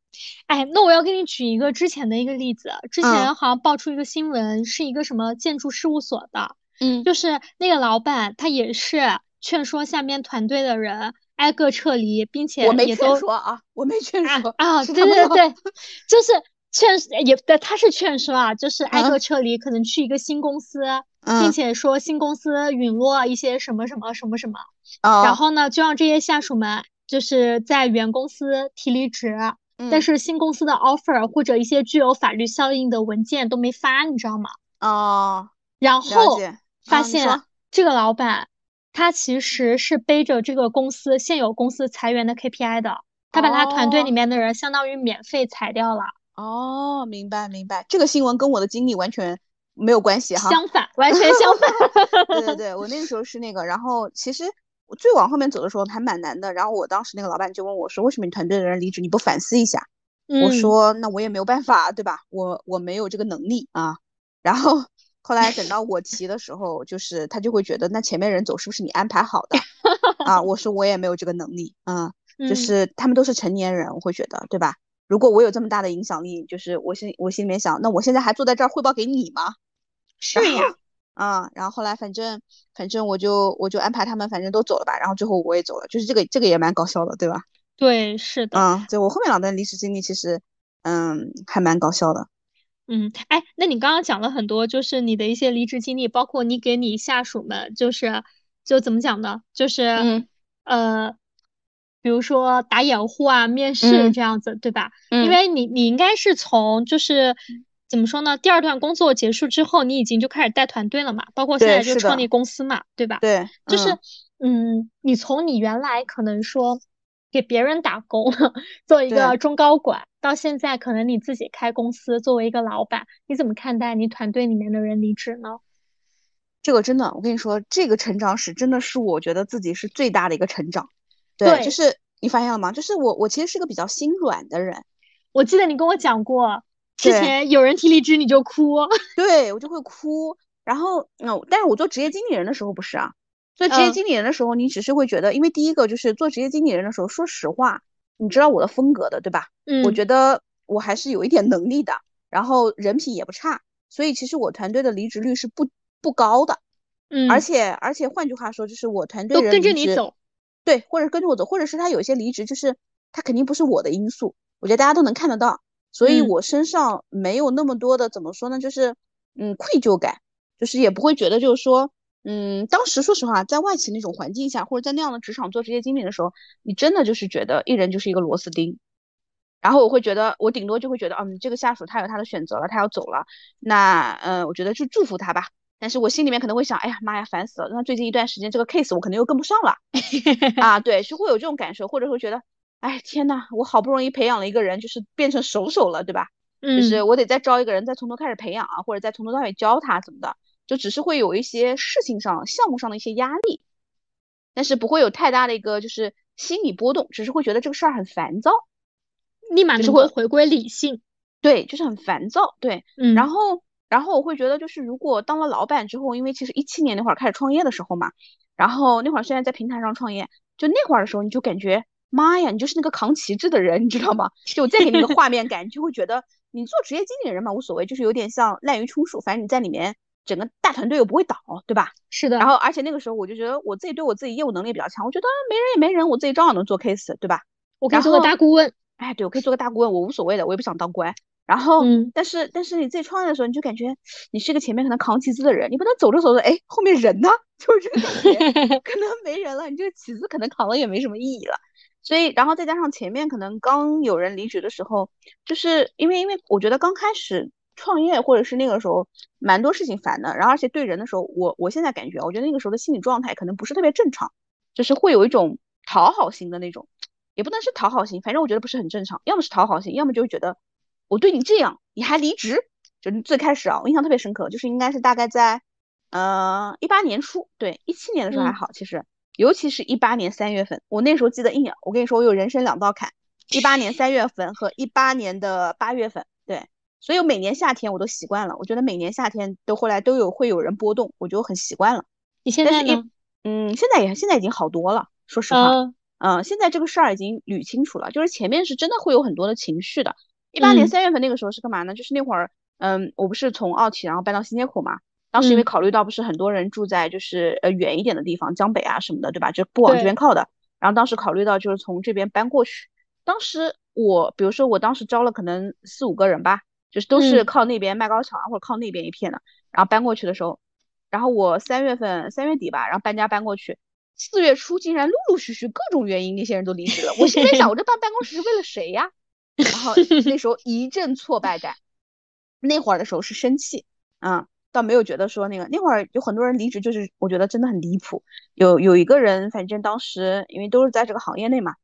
哎，那我要给你举一个之前的一个例子，之前好像爆出一个新闻，是一个什么建筑事务所的，嗯，就是那个老板他也是劝说下面团队的人挨个撤离，并且我没劝说啊，我没劝说啊，对对对，就是劝也对他是劝说啊，就是挨个撤离，可能去一个新公司，并且说新公司陨落一些什么什么什么什么。然后呢，就让这些下属们就是在原公司提离职，但是新公司的 offer 或者一些具有法律效应的文件都没发，你知道吗？哦，然后发现这个老板他其实是背着这个公司现有公司裁员的 KPI 的，他把他团队里面的人相当于免费裁掉了。哦，明白明白，这个新闻跟我的经历完全没有关系哈，相反，完全相反。对对对，我那个时候是那个，然后其实。我最往后面走的时候还蛮难的，然后我当时那个老板就问我说：“为什么你团队的人离职你不反思一下？”我说：“那我也没有办法，对吧？我我没有这个能力啊。”然后后来等到我提的时候，就是他就会觉得那前面人走是不是你安排好的 啊？我说我也没有这个能力啊，就是他们都是成年人，我会觉得对吧？如果我有这么大的影响力，就是我心我心里面想，那我现在还坐在这儿汇报给你吗？是呀。啊，然后后来反正反正我就我就安排他们，反正都走了吧。然后最后我也走了，就是这个这个也蛮搞笑的，对吧？对，是的。嗯，就我后面两段离职经历，其实嗯还蛮搞笑的。嗯，哎，那你刚刚讲了很多，就是你的一些离职经历，包括你给你下属们，就是就怎么讲呢？就是呃，比如说打掩护啊、面试这样子，对吧？因为你你应该是从就是。怎么说呢？第二段工作结束之后，你已经就开始带团队了嘛？包括现在就创立公司嘛，对吧？对，就是嗯，你从你原来可能说给别人打工，做一个中高管，到现在可能你自己开公司，作为一个老板，你怎么看待你团队里面的人离职呢？这个真的，我跟你说，这个成长史真的是我觉得自己是最大的一个成长。对，就是你发现了吗？就是我，我其实是个比较心软的人。我记得你跟我讲过。之前有人提离职你就哭，对我就会哭。然后，嗯，但是我做职业经理人的时候不是啊，做职业经理人的时候，你只是会觉得，因为第一个就是做职业经理人的时候，说实话，你知道我的风格的，对吧？嗯，我觉得我还是有一点能力的，然后人品也不差，所以其实我团队的离职率是不不高的。嗯，而且而且换句话说，就是我团队人跟着你走，对，或者跟着我走，或者是他有一些离职，就是他肯定不是我的因素，我觉得大家都能看得到。所以我身上没有那么多的怎么说呢？就是嗯愧疚感，就是也不会觉得就是说嗯，当时说实话，在外企那种环境下，或者在那样的职场做职业经理的时候，你真的就是觉得一人就是一个螺丝钉。然后我会觉得，我顶多就会觉得，嗯，这个下属他有他的选择了，他要走了，那嗯，我觉得就祝福他吧。但是我心里面可能会想，哎呀妈呀，烦死了！那最近一段时间这个 case 我可能又跟不上了 啊，对，是会有这种感受，或者会觉得。哎天呐，我好不容易培养了一个人，就是变成熟手了，对吧？嗯，就是我得再招一个人，再从头开始培养啊，或者再从头到尾教他怎么的，就只是会有一些事情上、项目上的一些压力，但是不会有太大的一个就是心理波动，只是会觉得这个事儿很烦躁，立马就会回归理性。对，就是很烦躁。对，嗯，然后，然后我会觉得，就是如果当了老板之后，因为其实一七年那会儿开始创业的时候嘛，然后那会儿虽然在平台上创业，就那会儿的时候，你就感觉。妈呀，你就是那个扛旗帜的人，你知道吗？就再给你个画面感，你就会觉得你做职业经理人嘛，无所谓，就是有点像滥竽充数，反正你在里面整个大团队又不会倒，对吧？是的。然后而且那个时候我就觉得我自己对我自己业务能力比较强，我觉得没人也没人，我自己照样能做 case，对吧？我可以做个大顾问。哎，对，我可以做个大顾问，我无所谓的，我也不想当官。然后，嗯但是但是你自己创业的时候，你就感觉你是一个前面可能扛旗子的人，你不能走着走着，哎，后面人呢？就是这个感觉，可能没人了，你这个旗子可能扛了也没什么意义了。所以，然后再加上前面可能刚有人离职的时候，就是因为因为我觉得刚开始创业或者是那个时候蛮多事情烦的，然后而且对人的时候，我我现在感觉，我觉得那个时候的心理状态可能不是特别正常，就是会有一种讨好型的那种，也不能是讨好型，反正我觉得不是很正常，要么是讨好型，要么就觉得。我对你这样，你还离职？就是最开始啊，我印象特别深刻，就是应该是大概在，呃，一八年初，对，一七年的时候还好，其实，尤其是一八年三月份，我那时候记得印象，我跟你说，我有人生两道坎，一八年三月份和一八年的八月份，对，所以每年夏天我都习惯了，我觉得每年夏天都后来都有会有人波动，我就很习惯了。你现在呢？嗯，现在也现在已经好多了，说实话，嗯，现在这个事儿已经捋清楚了，就是前面是真的会有很多的情绪的。一八年三月份那个时候是干嘛呢？就是那会儿，嗯，我不是从奥体然后搬到新街口嘛。当时因为考虑到不是很多人住在就是呃远一点的地方，江北啊什么的，对吧？就不往这边靠的。然后当时考虑到就是从这边搬过去。当时我比如说我当时招了可能四五个人吧，就是都是靠那边麦高桥啊或者靠那边一片的。然后搬过去的时候，然后我三月份三月底吧，然后搬家搬过去，四月初竟然陆陆续续各种原因那些人都离职了。我心里想，我这办办公室是为了谁呀？然后 那时候一阵挫败感，那会儿的时候是生气，啊，倒没有觉得说那个那会儿有很多人离职，就是我觉得真的很离谱。有有一个人，反正当时因为都是在这个行业内嘛，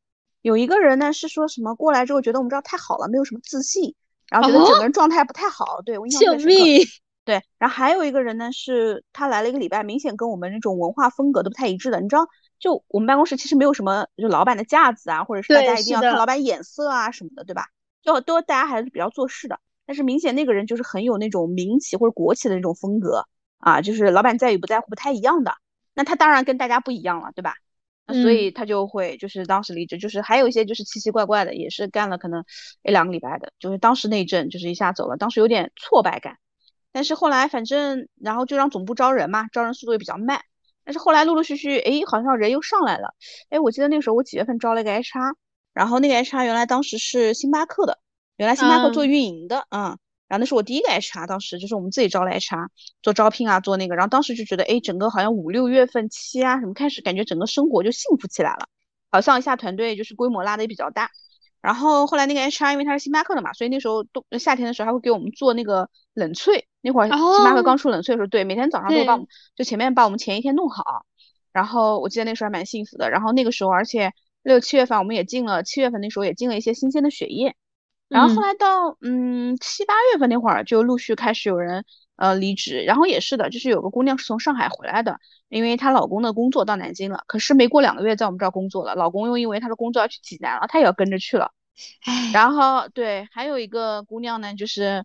有一个人呢是说什么过来之后觉得我们这儿太好了，没有什么自信，然后觉得整个人状态不太好。对我印象特别深刻。对，然后还有一个人呢是他来了一个礼拜，明显跟我们那种文化风格都不太一致的，你知道。就我们办公室其实没有什么，就老板的架子啊，或者是大家一定要看老板眼色啊什么的，对吧？就都大家还是比较做事的。但是明显那个人就是很有那种民企或者国企的那种风格啊，就是老板在与不在乎不太一样的。那他当然跟大家不一样了，对吧？那所以他就会就是当时离职，就是还有一些就是奇奇怪怪的，也是干了可能一两个礼拜的，就是当时那一阵就是一下走了，当时有点挫败感。但是后来反正然后就让总部招人嘛，招人速度也比较慢。但是后来陆陆续续，哎，好像人又上来了。哎，我记得那个时候我几月份招了一个 HR，然后那个 HR 原来当时是星巴克的，原来星巴克做运营的，嗯，然后那是我第一个 HR，当时就是我们自己招的 HR 做招聘啊，做那个，然后当时就觉得，哎，整个好像五六月份期啊什么开始，感觉整个生活就幸福起来了，好像一下团队就是规模拉的也比较大。然后后来那个 HR 因为他是星巴克的嘛，所以那时候冬夏天的时候还会给我们做那个冷萃。那会儿星巴克刚出冷萃的时候，对，每天早上都把我们就前面把我们前一天弄好。然后我记得那时候还蛮幸福的。然后那个时候，而且六七月份我们也进了，七月份那时候也进了一些新鲜的血液。然后后来到嗯七八月份那会儿，就陆续开始有人呃离职。然后也是的，就是有个姑娘是从上海回来的，因为她老公的工作到南京了，可是没过两个月在我们这儿工作了，老公又因为他的工作要去济南了，她也要跟着去了。然后对，还有一个姑娘呢，就是，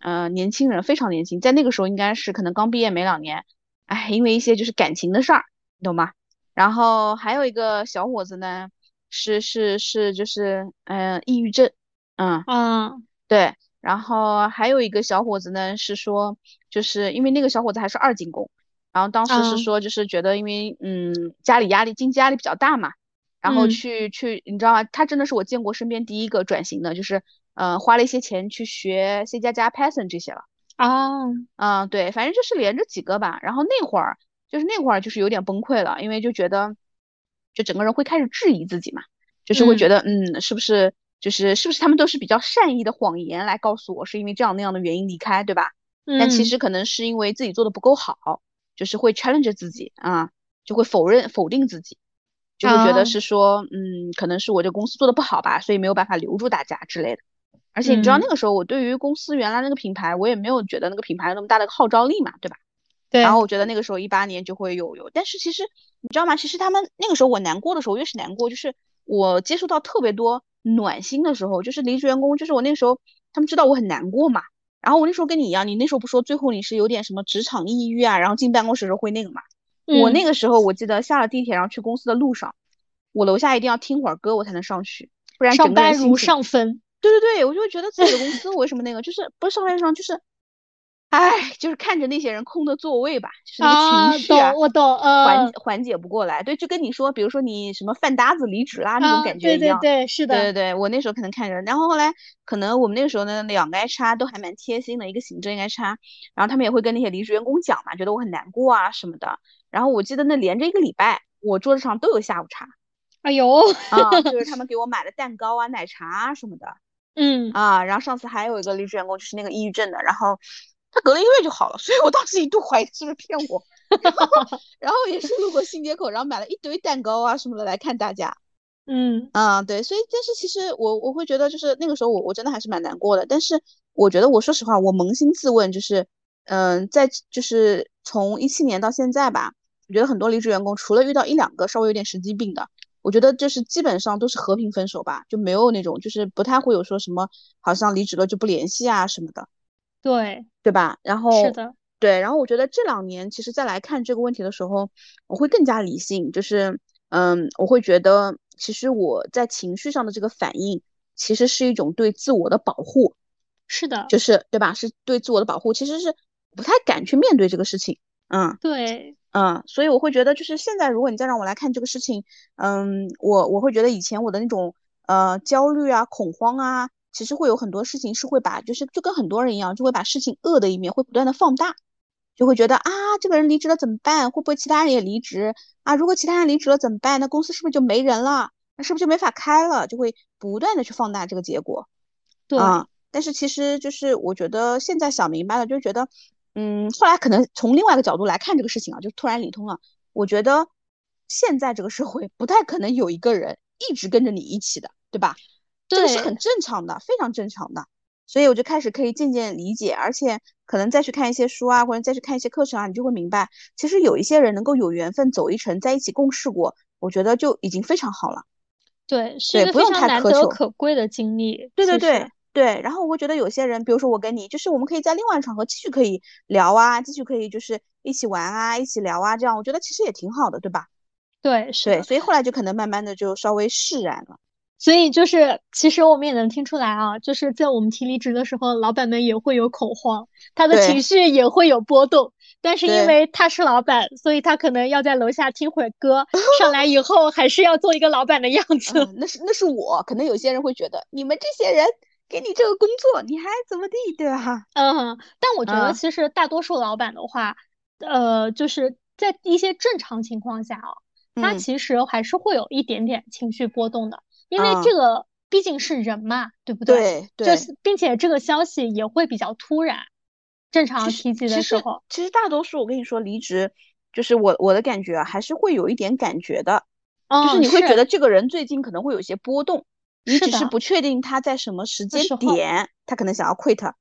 呃，年轻人非常年轻，在那个时候应该是可能刚毕业没两年，哎，因为一些就是感情的事儿，你懂吗？然后还有一个小伙子呢，是是是就是，嗯，抑郁症，嗯嗯，对，然后还有一个小伙子呢，是说就是因为那个小伙子还是二进宫，然后当时是说就是觉得因为嗯家里压力经济压力比较大嘛。然后去去，你知道吗？他真的是我见过身边第一个转型的，就是呃花了一些钱去学 C 加加、Python 这些了。啊，嗯，对，反正就是连着几个吧。然后那会儿就是那会儿就是有点崩溃了，因为就觉得就整个人会开始质疑自己嘛，就是会觉得嗯，是不是就是是不是他们都是比较善意的谎言来告诉我是因为这样那样的原因离开，对吧？嗯但其实可能是因为自己做的不够好，就是会 challenge 自己啊，就会否认否定自己。就会觉得是说，嗯，可能是我这公司做的不好吧，所以没有办法留住大家之类的。而且你知道那个时候，我对于公司原来那个品牌，我也没有觉得那个品牌有那么大的号召力嘛，对吧？对。然后我觉得那个时候一八年就会有有，但是其实你知道吗？其实他们那个时候我难过的时候越是难过，就是我接触到特别多暖心的时候，就是离职员工，就是我那时候他们知道我很难过嘛。然后我那时候跟你一样，你那时候不说最后你是有点什么职场抑郁啊，然后进办公室的时候会那个嘛。我那个时候我记得下了地铁，然后去公司的路上，我楼下一定要听会儿歌，我才能上去，不然上班如上分。对对对，我就会觉得自己的公司为什么那个，就是不是上班上，就是哎，就是看着那些人空的座位吧，就是那个情绪啊，我懂，缓缓解不过来。对，就跟你说，比如说你什么饭搭子离职啦那种感觉一样。对对对，是的。对对对，我那时候可能看着，然后后来可能我们那个时候呢，两个 HR 都还蛮贴心的，一个行政 HR，然后他们也会跟那些离职员工讲嘛，觉得我很难过啊什么的。然后我记得那连着一个礼拜，我桌子上都有下午茶。哎呦，啊，就是他 们给我买了蛋糕啊、奶茶啊什么的。嗯。啊，然后上次还有一个离职员工，就是那个抑郁症的，然后。他隔了一个月就好了，所以我当时一度怀疑是不是骗我，然后也是路过新街口，然后买了一堆蛋糕啊什么的来看大家。嗯嗯，对，所以但是其实我我会觉得就是那个时候我我真的还是蛮难过的，但是我觉得我说实话，我扪心自问，就是嗯，在就是从一七年到现在吧，我觉得很多离职员工除了遇到一两个稍微有点神经病的，我觉得就是基本上都是和平分手吧，就没有那种就是不太会有说什么好像离职了就不联系啊什么的。对对吧？然后是的，对，然后我觉得这两年其实再来看这个问题的时候，我会更加理性，就是嗯，我会觉得其实我在情绪上的这个反应，其实是一种对自我的保护。是的，就是对吧？是对自我的保护，其实是不太敢去面对这个事情。嗯，对，嗯，所以我会觉得就是现在如果你再让我来看这个事情，嗯，我我会觉得以前我的那种呃焦虑啊、恐慌啊。其实会有很多事情是会把，就是就跟很多人一样，就会把事情恶的一面会不断的放大，就会觉得啊，这个人离职了怎么办？会不会其他人也离职啊？如果其他人离职了怎么办？那公司是不是就没人了？那是不是就没法开了？就会不断的去放大这个结果。对啊，但是其实就是我觉得现在想明白了，就觉得，嗯，后来可能从另外一个角度来看这个事情啊，就突然理通了。我觉得现在这个社会不太可能有一个人一直跟着你一起的，对吧？这个是很正常的，非常正常的，所以我就开始可以渐渐理解，而且可能再去看一些书啊，或者再去看一些课程啊，你就会明白，其实有一些人能够有缘分走一程，在一起共事过，我觉得就已经非常好了。对，是一个非常难得可贵的经历。对对对对，然后我会觉得有些人，比如说我跟你，就是我们可以在另外场合继续可以聊啊，继续可以就是一起玩啊，一起聊啊，这样我觉得其实也挺好的，对吧？对，是对，所以后来就可能慢慢的就稍微释然了。所以就是，其实我们也能听出来啊，就是在我们提离职的时候，老板们也会有恐慌，他的情绪也会有波动。但是因为他是老板，所以他可能要在楼下听会儿歌，上来以后还是要做一个老板的样子。那是那是我，可能有些人会觉得，你们这些人给你这个工作，你还怎么地，对吧？嗯，但我觉得其实大多数老板的话，呃，就是在一些正常情况下啊，他其实还是会有一点点情绪波动的。因为这个毕竟是人嘛，对不对？对，就是并且这个消息也会比较突然。正常提及的时候，其实大多数我跟你说离职，就是我我的感觉啊，还是会有一点感觉的，就是你会觉得这个人最近可能会有些波动，你只是不确定他在什么时间点，他可能想要 quit。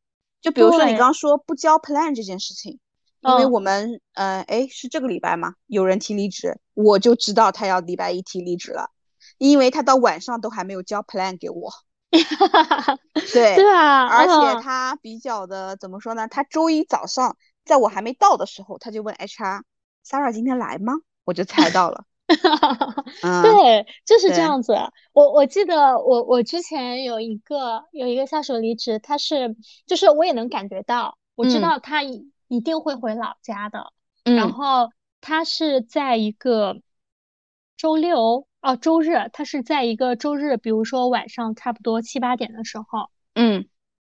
就比如说你刚刚说不交 plan 这件事情，因为我们呃，哎，是这个礼拜吗？有人提离职，我就知道他要礼拜一提离职了。因为他到晚上都还没有交 plan 给我，对对啊，而且他比较的怎么说呢？他周一早上在我还没到的时候，他就问 HR，Sarah 今天来吗？我就猜到了，对，就是这样子。我我记得我我之前有一个有一个下属离职，他是就是我也能感觉到，我知道他一一定会回老家的，然后他是在一个周六。哦，周日他是在一个周日，比如说晚上差不多七八点的时候，嗯，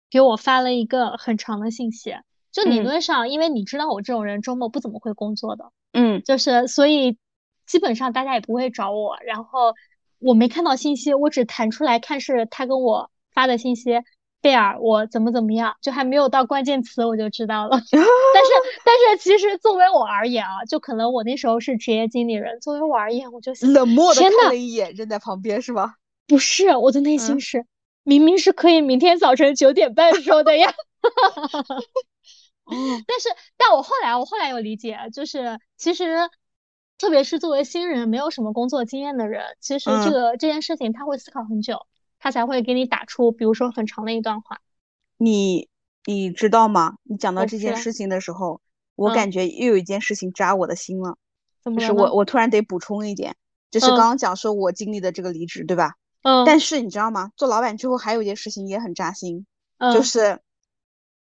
给我发了一个很长的信息。就理论上，因为你知道我这种人周末不怎么会工作的，嗯，就是所以基本上大家也不会找我。然后我没看到信息，我只弹出来看是他跟我发的信息。贝尔，我怎么怎么样，就还没有到关键词我就知道了。但是，但是其实作为我而言啊，就可能我那时候是职业经理人，作为我而言，我就冷漠的看了一眼，扔在旁边是吧？不是，我的内心是，明明是可以明天早晨九点半说的呀。但是，但我后来，我后来有理解，就是其实，特别是作为新人，没有什么工作经验的人，其实这个这件事情他会思考很久。他才会给你打出，比如说很长的一段话。你你知道吗？你讲到这件事情的时候，我感觉又有一件事情扎我的心了。就是我我突然得补充一点，就是刚刚讲说我经历的这个离职，对吧？嗯。但是你知道吗？做老板之后还有一件事情也很扎心，就是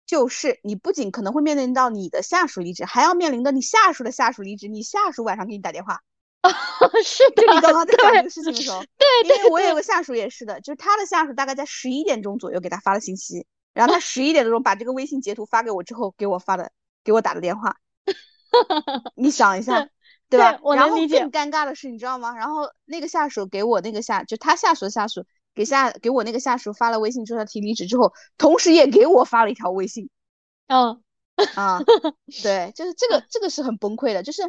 就是你不仅可能会面临到你的下属离职，还要面临着你下属的下属离职，你下属晚上给你打电话。是的，就你刚刚在讲这个事情的时候，对，因为我有个下属也是的，就是他的下属大概在十一点钟左右给他发了信息，然后他十一点多钟把这个微信截图发给我之后，给我发的，给我打的电话。你想一下，对吧？然后更尴尬的是，你知道吗？然后那个下属给我那个下，就他下属的下属给下给我那个下属发了微信，说他提离职之后，同时也给我发了一条微信。嗯，啊，对，就是这个这个是很崩溃的，就是。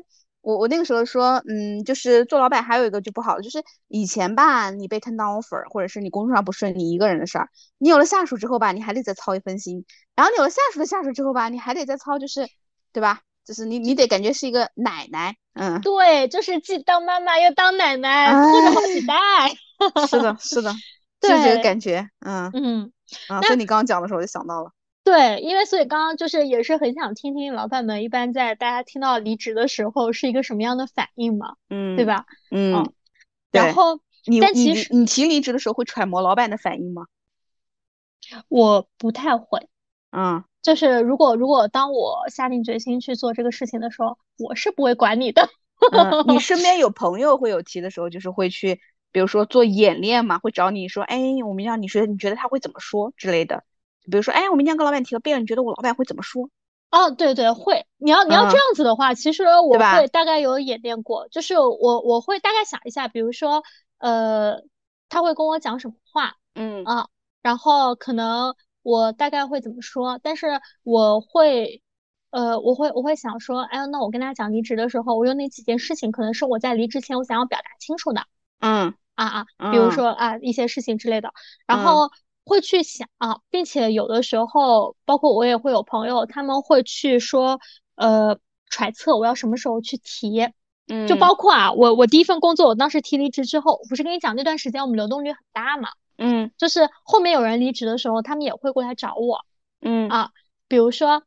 我我那个时候说，嗯，就是做老板还有一个就不好，就是以前吧，你被 turn down offer，或者是你工作上不顺，你一个人的事儿，你有了下属之后吧，你还得再操一份心，然后你有了下属的下属之后吧，你还得再操，就是对吧？就是你你得感觉是一个奶奶，嗯，对，就是既当妈妈又当奶奶，拖着好几代，是的，是的，就这个感觉，嗯嗯，啊，所以你刚刚讲的时候我就想到了。对，因为所以刚刚就是也是很想听听老板们一般在大家听到离职的时候是一个什么样的反应嘛，嗯，对吧？嗯，然后你但其实你提离职的时候会揣摩老板的反应吗？我不太会，嗯，就是如果如果当我下定决心去做这个事情的时候，我是不会管你的。你身边有 朋友会有提的时候，就是会去，比如说做演练嘛，会找你说，哎，我们让你说，你觉得他会怎么说之类的。比如说，哎，我明天跟老板提个辩，你觉得我老板会怎么说？哦，对对，会。你要你要这样子的话，其实我会大概有演练过，就是我我会大概想一下，比如说，呃，他会跟我讲什么话，嗯啊，然后可能我大概会怎么说，但是我会，呃，我会我会想说，哎，那我跟他讲离职的时候，我有哪几件事情可能是我在离职前我想要表达清楚的，嗯啊啊，比如说啊一些事情之类的，然后。会去想啊，并且有的时候，包括我也会有朋友，他们会去说，呃，揣测我要什么时候去提，嗯，就包括啊，我我第一份工作，我当时提离职之后，不是跟你讲那段时间我们流动率很大嘛，嗯，就是后面有人离职的时候，他们也会过来找我，嗯。啊，比如说，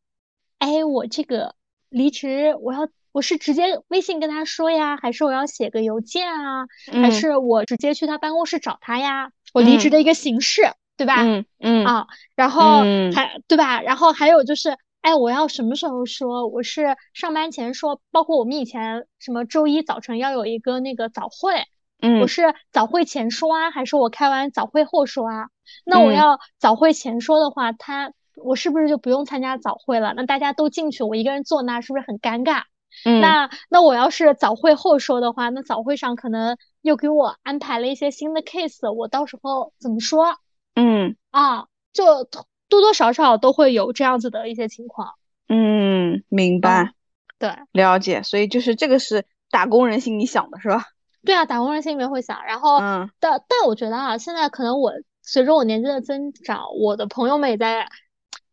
哎，我这个离职，我要我是直接微信跟他说呀，还是我要写个邮件啊，还是我直接去他办公室找他呀？我离职的一个形式。对吧？嗯嗯啊，然后还对吧？然后还有就是，哎，我要什么时候说？我是上班前说，包括我们以前什么周一早晨要有一个那个早会，嗯，我是早会前说啊，还是我开完早会后说啊？那我要早会前说的话，他我是不是就不用参加早会了？那大家都进去，我一个人坐那是不是很尴尬？嗯，那那我要是早会后说的话，那早会上可能又给我安排了一些新的 case，我到时候怎么说？嗯啊，就多多少少都会有这样子的一些情况。嗯，明白，对，了解。所以就是这个是打工人心里想的是吧？对啊，打工人心里面会想。然后，嗯，但但我觉得啊，现在可能我随着我年纪的增长，我的朋友们也在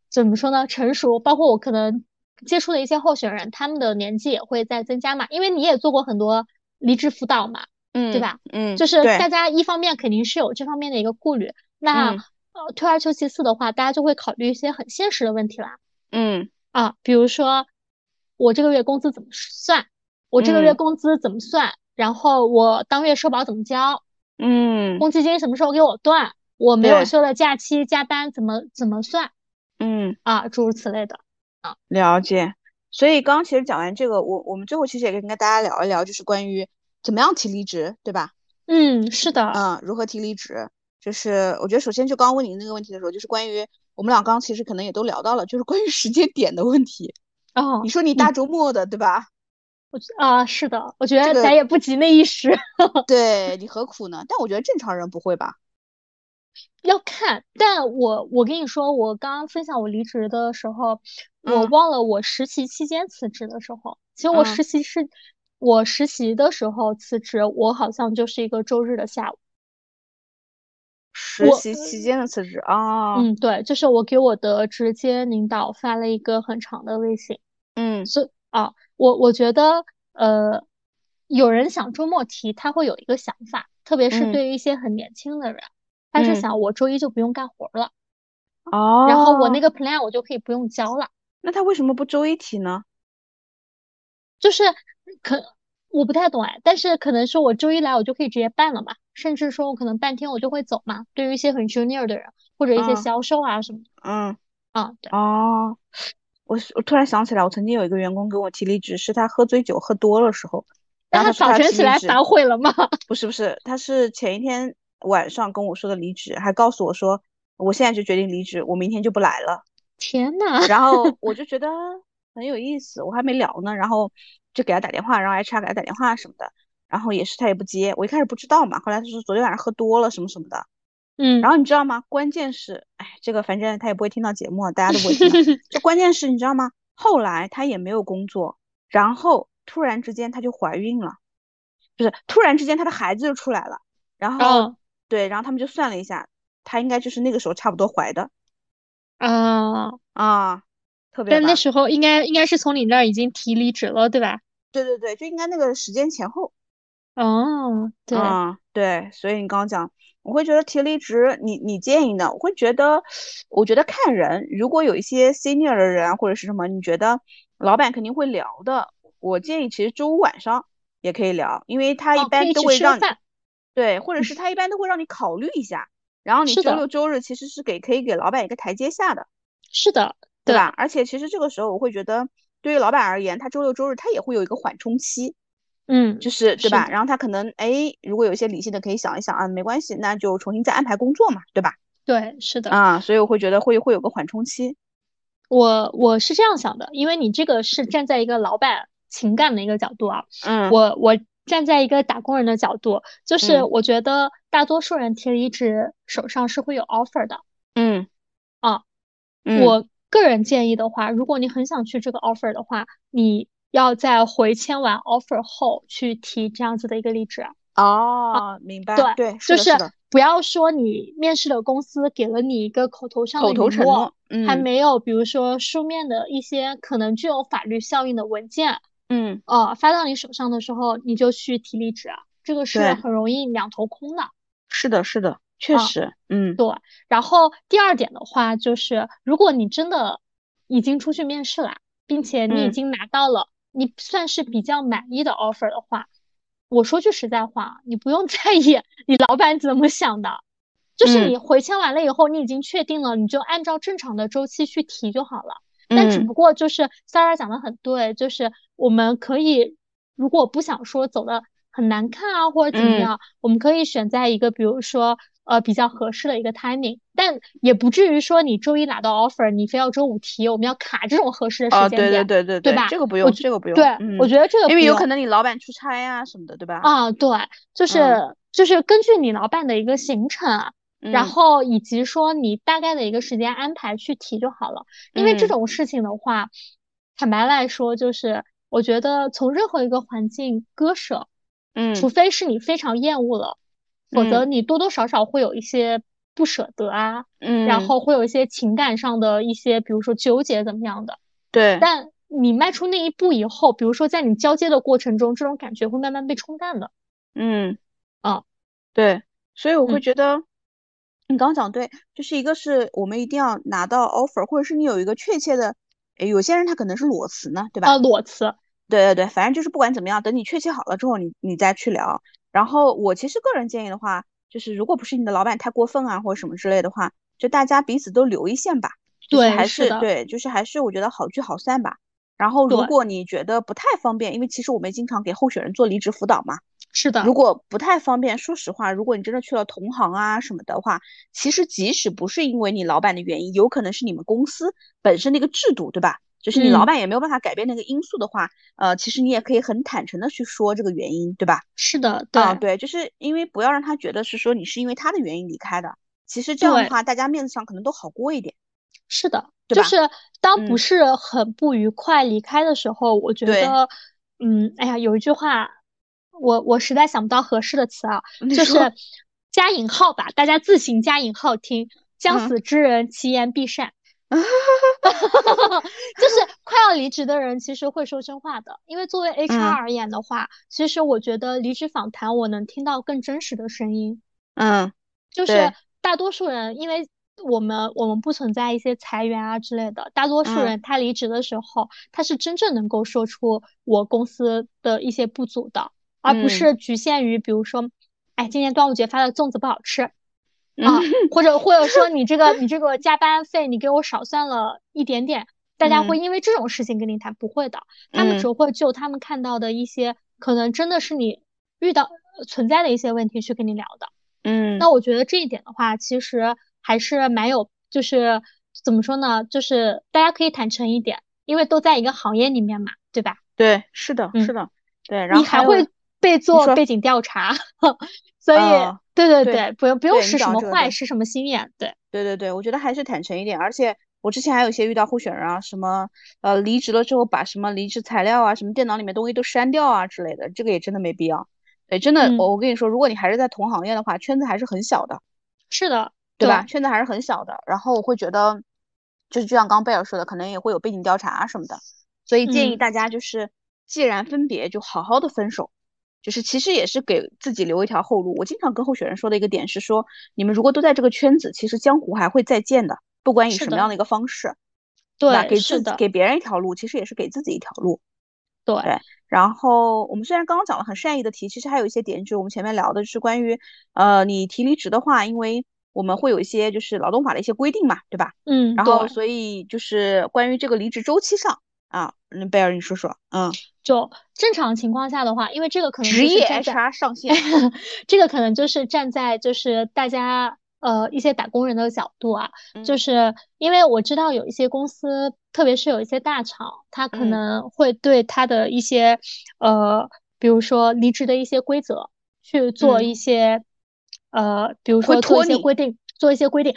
怎么说呢？成熟，包括我可能接触的一些候选人，他们的年纪也会在增加嘛。因为你也做过很多离职辅导嘛，嗯，对吧？嗯，就是大家一方面肯定是有这方面的一个顾虑。那呃，退而求其次的话，大家就会考虑一些很现实的问题啦。嗯啊，比如说我这个月工资怎么算？我这个月工资怎么算？然后我当月社保怎么交？嗯，公积金什么时候给我断？我没有休的假期加班怎么怎么算？嗯啊，诸如此类的啊。了解。所以刚刚其实讲完这个，我我们最后其实也跟跟大家聊一聊，就是关于怎么样提离职，对吧？嗯，是的。嗯，如何提离职？就是我觉得，首先就刚刚问您那个问题的时候，就是关于我们俩刚刚其实可能也都聊到了，就是关于时间点的问题。哦，你说你大周末的对吧？我啊，是的，我觉得咱也不急那一时。对 你何苦呢？但我觉得正常人不会吧？要看，但我我跟你说，我刚刚分享我离职的时候，我忘了我实习期间辞职的时候，其实我实习是，我实习的时候辞职，我好像就是一个周日的下午。实习期间的辞职啊，嗯，对，就是我给我的直接领导发了一个很长的微信，嗯，所以啊，我我觉得呃，有人想周末提，他会有一个想法，特别是对于一些很年轻的人，他是想我周一就不用干活了，哦，然后我那个 plan 我就可以不用交了，那他为什么不周一提呢？就是可。我不太懂哎，但是可能是我周一来我就可以直接办了嘛，甚至说我可能半天我就会走嘛。对于一些很 junior 的人或者一些销售啊什么的，嗯啊，对，哦，我我突然想起来，我曾经有一个员工跟我提离职，是他喝醉酒喝多了时候，然后那他早晨起来反悔了吗？不是不是，他是前一天晚上跟我说的离职，还告诉我说，我现在就决定离职，我明天就不来了。天呐，然后我就觉得很有意思，我还没聊呢，然后就给他打电话，然后 HR 给他打电话什么的，然后也是他也不接，我一开始不知道嘛，后来他说昨天晚上喝多了什么什么的。嗯，然后你知道吗？关键是，哎，这个反正他也不会听到节目，大家都不会听。就关键是，你知道吗？后来他也没有工作，然后突然之间他就怀孕了，就是，突然之间他的孩子就出来了，然后对，然后他们就算了一下，他应该就是那个时候差不多怀的。啊啊，特别。但那时候应该应该是从你那儿已经提离职了，对吧？对对对，就应该那个时间前后。哦，对，对，所以你刚刚讲。我会觉得提离职，你你建议呢？我会觉得，我觉得看人，如果有一些 senior 的人或者是什么，你觉得老板肯定会聊的。我建议其实周五晚上也可以聊，因为他一般都会让你对，或者是他一般都会让你考虑一下，然后你周六周日其实是给可以给老板一个台阶下的。是的，对吧？而且其实这个时候我会觉得，对于老板而言，他周六周日他也会有一个缓冲期。嗯，就是对吧？然后他可能哎，如果有一些理性的可以想一想啊，没关系，那就重新再安排工作嘛，对吧？对，是的啊，所以我会觉得会会有个缓冲期。我我是这样想的，因为你这个是站在一个老板情感的一个角度啊。嗯。我我站在一个打工人的角度，就是我觉得大多数人提离职手上是会有 offer 的。嗯。啊。我个人建议的话，如果你很想去这个 offer 的话，你。要在回签完 offer 后去提这样子的一个离职哦，明白对对，就是不要说你面试的公司给了你一个口头上的口头承诺，还没有比如说书面的一些可能具有法律效应的文件，嗯呃发到你手上的时候你就去提离职，这个是很容易两头空的。是的，是的，确实，嗯对。然后第二点的话就是，如果你真的已经出去面试了，并且你已经拿到了。你算是比较满意的 offer 的话，我说句实在话，你不用 在意你老板怎么想的，就是你回签完了以后，你已经确定了，你就按照正常的周期去提就好了。但只不过就是 Sarah 讲的很对，就是我们可以如果不想说走的很难看啊或者怎么样，我们可以选在一个比如说。呃，比较合适的一个 timing，但也不至于说你周一拿到 offer，你非要周五提，我们要卡这种合适的时间点，对对对对对吧？这个不用，这个不用。对，我觉得这个因为有可能你老板出差呀什么的，对吧？啊，对，就是就是根据你老板的一个行程，然后以及说你大概的一个时间安排去提就好了。因为这种事情的话，坦白来说，就是我觉得从任何一个环境割舍，嗯，除非是你非常厌恶了。否则你多多少少会有一些不舍得啊，嗯，然后会有一些情感上的一些，比如说纠结怎么样的，对。但你迈出那一步以后，比如说在你交接的过程中，这种感觉会慢慢被冲淡的。嗯，啊，对。所以我会觉得，你刚刚讲对，就是一个是我们一定要拿到 offer，或者是你有一个确切的，有些人他可能是裸辞呢，对吧？啊，裸辞。对对对，反正就是不管怎么样，等你确切好了之后，你你再去聊。然后我其实个人建议的话，就是如果不是你的老板太过分啊，或者什么之类的话，就大家彼此都留一线吧。对，还是对，就是还是我觉得好聚好散吧。然后如果你觉得不太方便，因为其实我们经常给候选人做离职辅导嘛。是的。如果不太方便，说实话，如果你真的去了同行啊什么的话，其实即使不是因为你老板的原因，有可能是你们公司本身的一个制度，对吧？就是你老板也没有办法改变那个因素的话，呃，其实你也可以很坦诚的去说这个原因，对吧？是的，对，对，就是因为不要让他觉得是说你是因为他的原因离开的，其实这样的话，大家面子上可能都好过一点。是的，就是当不是很不愉快离开的时候，我觉得，嗯，哎呀，有一句话，我我实在想不到合适的词啊，就是加引号吧，大家自行加引号听，将死之人，其言必善。就是快要离职的人，其实会说真话的。因为作为 HR 而言的话，其实我觉得离职访谈我能听到更真实的声音。嗯，就是大多数人，因为我们我们不存在一些裁员啊之类的，大多数人他离职的时候，他是真正能够说出我公司的一些不足的，而不是局限于比如说，哎，今年端午节发的粽子不好吃。啊，或者或者说你这个你这个加班费你给我少算了一点点，大家会因为这种事情跟你谈？不会的，他们只会就他们看到的一些可能真的是你遇到存在的一些问题去跟你聊的。嗯，那我觉得这一点的话，其实还是蛮有，就是怎么说呢？就是大家可以坦诚一点，因为都在一个行业里面嘛，对吧？对，是的，是的，对。然后你还会被做背景调查，所以对对对，不用不用使什么坏，使什么心眼，对。对对对，我觉得还是坦诚一点。而且我之前还有一些遇到候选人啊，什么呃离职了之后把什么离职材料啊，什么电脑里面东西都删掉啊之类的，这个也真的没必要。对，真的，我我跟你说，如果你还是在同行业的话，圈子还是很小的。是的，对吧？圈子还是很小的。然后我会觉得，就是就像刚贝尔说的，可能也会有背景调查什么的。所以建议大家就是，既然分别，就好好的分手。就是其实也是给自己留一条后路。我经常跟候选人说的一个点是说，你们如果都在这个圈子，其实江湖还会再见的，不管以什么样的一个方式。对，给自己给别人一条路，其实也是给自己一条路。对。然后我们虽然刚刚讲了很善意的提，其实还有一些点，就是我们前面聊的是关于，呃，你提离职的话，因为我们会有一些就是劳动法的一些规定嘛，对吧？嗯。然后所以就是关于这个离职周期上啊，那贝尔你说说，嗯，就正常情况下的话，因为这个可能职业 HR 上线，这个可能就是站在就是大家。呃，一些打工人的角度啊，就是因为我知道有一些公司，特别是有一些大厂，他可能会对他的一些呃，比如说离职的一些规则去做一些呃，比如说做一些规定，做一些规定。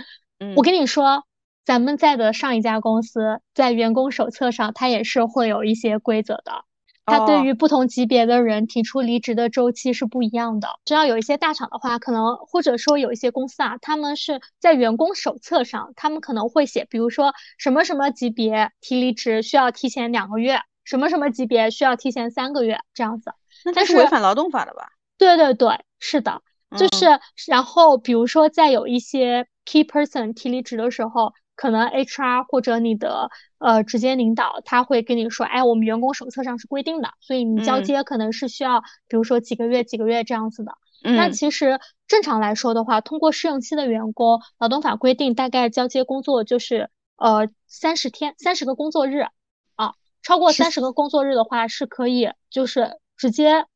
我跟你说，咱们在的上一家公司在员工手册上，它也是会有一些规则的。它对于不同级别的人提出离职的周期是不一样的。知道有一些大厂的话，可能或者说有一些公司啊，他们是在员工手册上，他们可能会写，比如说什么什么级别提离职需要提前两个月，什么什么级别需要提前三个月这样子。那这是违反劳动法的吧？对对对，是的，就是然后比如说在有一些 key person 提离职的时候。可能 HR 或者你的呃直接领导他会跟你说，哎，我们员工手册上是规定的，所以你交接可能是需要，比如说几个月几个月这样子的。那其实正常来说的话，通过试用期的员工，劳动法规定大概交接工作就是呃三十天，三十个工作日啊，超过三十个工作日的话是可以就是直接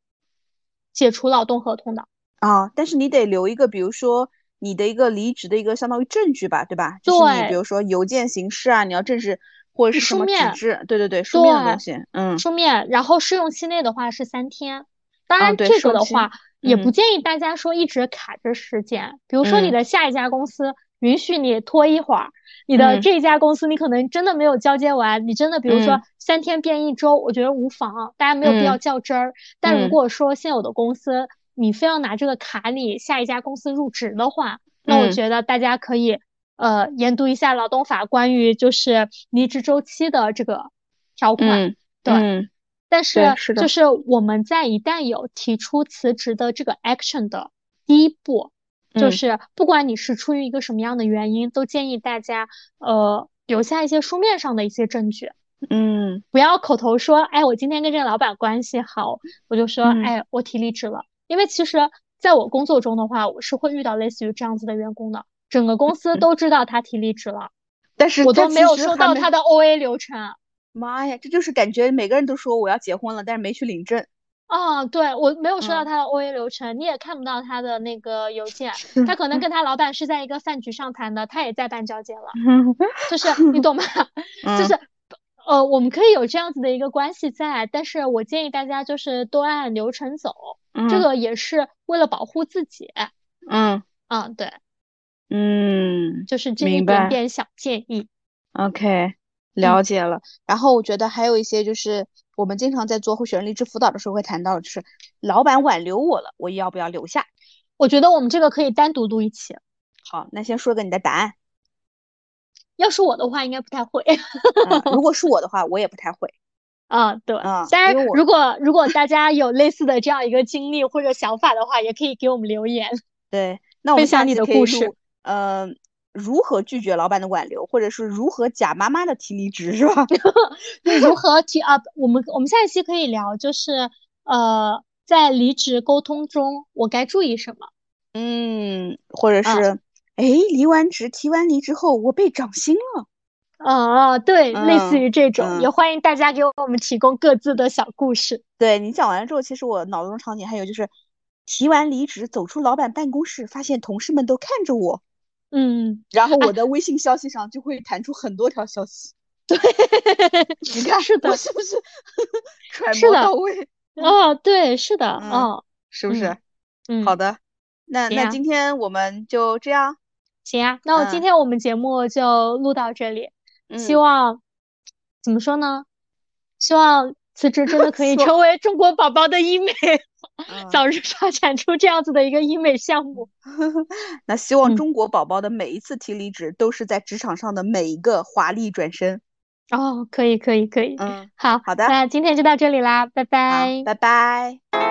解除劳动合同的啊，但是你得留一个，比如说。你的一个离职的一个相当于证据吧，对吧？就是你比如说邮件形式啊，你要正式或者是什么纸质，对对对，书面的东西，嗯，书面。然后试用期内的话是三天，当然这个的话也不建议大家说一直卡着时间。比如说你的下一家公司允许你拖一会儿，你的这家公司你可能真的没有交接完，你真的比如说三天变一周，我觉得无妨，大家没有必要较真儿。但如果说现有的公司，你非要拿这个卡你下一家公司入职的话，那我觉得大家可以呃研读一下劳动法关于就是离职周期的这个条款。对，但是就是我们在一旦有提出辞职的这个 action 的第一步，就是不管你是出于一个什么样的原因，都建议大家呃留下一些书面上的一些证据。嗯，不要口头说，哎，我今天跟这个老板关系好，我就说，哎，我提离职了。因为其实在我工作中的话，我是会遇到类似于这样子的员工的，整个公司都知道他提离职了，但是我都没有收到他的 O A 流程。妈呀，这就是感觉每个人都说我要结婚了，但是没去领证。啊，对我没有收到他的 O A 流程，你也看不到他的那个邮件，他可能跟他老板是在一个饭局上谈的，他也在办交接了，就是你懂吗？就是。呃，我们可以有这样子的一个关系在，但是我建议大家就是都按流程走，这个也是为了保护自己。嗯，嗯，对，嗯，就是这一点点小建议。OK，了解了。然后我觉得还有一些就是我们经常在做候选人离职辅导的时候会谈到，就是老板挽留我了，我要不要留下？我觉得我们这个可以单独录一期。好，那先说个你的答案。要是我的话，应该不太会。如果是我的话，我也不太会。啊，对。啊，当然，如果如果大家有类似的这样一个经历或者想法的话，也可以给我们留言。对，那我们分享你的故事。呃，如何拒绝老板的挽留，或者是如何假妈妈的提离职，是吧？如何提啊？我们我们下一期可以聊，就是呃，在离职沟通中，我该注意什么？嗯，或者是。哎，离完职提完离职后，我被涨薪了。啊啊，对，类似于这种，嗯也欢迎大家给我们提供各自的小故事。对你讲完了之后，其实我脑中场景还有就是，提完离职走出老板办公室，发现同事们都看着我，嗯，然后我的微信消息上就会弹出很多条消息。对，你看是的我是不是揣摩到位？哦，对，是的，嗯哦，是不是？嗯，好的，那那今天我们就这样。行啊，那我今嗯天我们节目就录到这里，希嗯望怎么说呢？希望辞职真的可以 成为中国宝宝的医美，嗯早日发展出这样子的一个医美项目。那希望嗯中国宝宝的每一次提离职都是在职场上的每一个华丽转身。哦，可以，可以，可以。嗯，好，好的那今天就到这里啦，拜拜，。拜拜。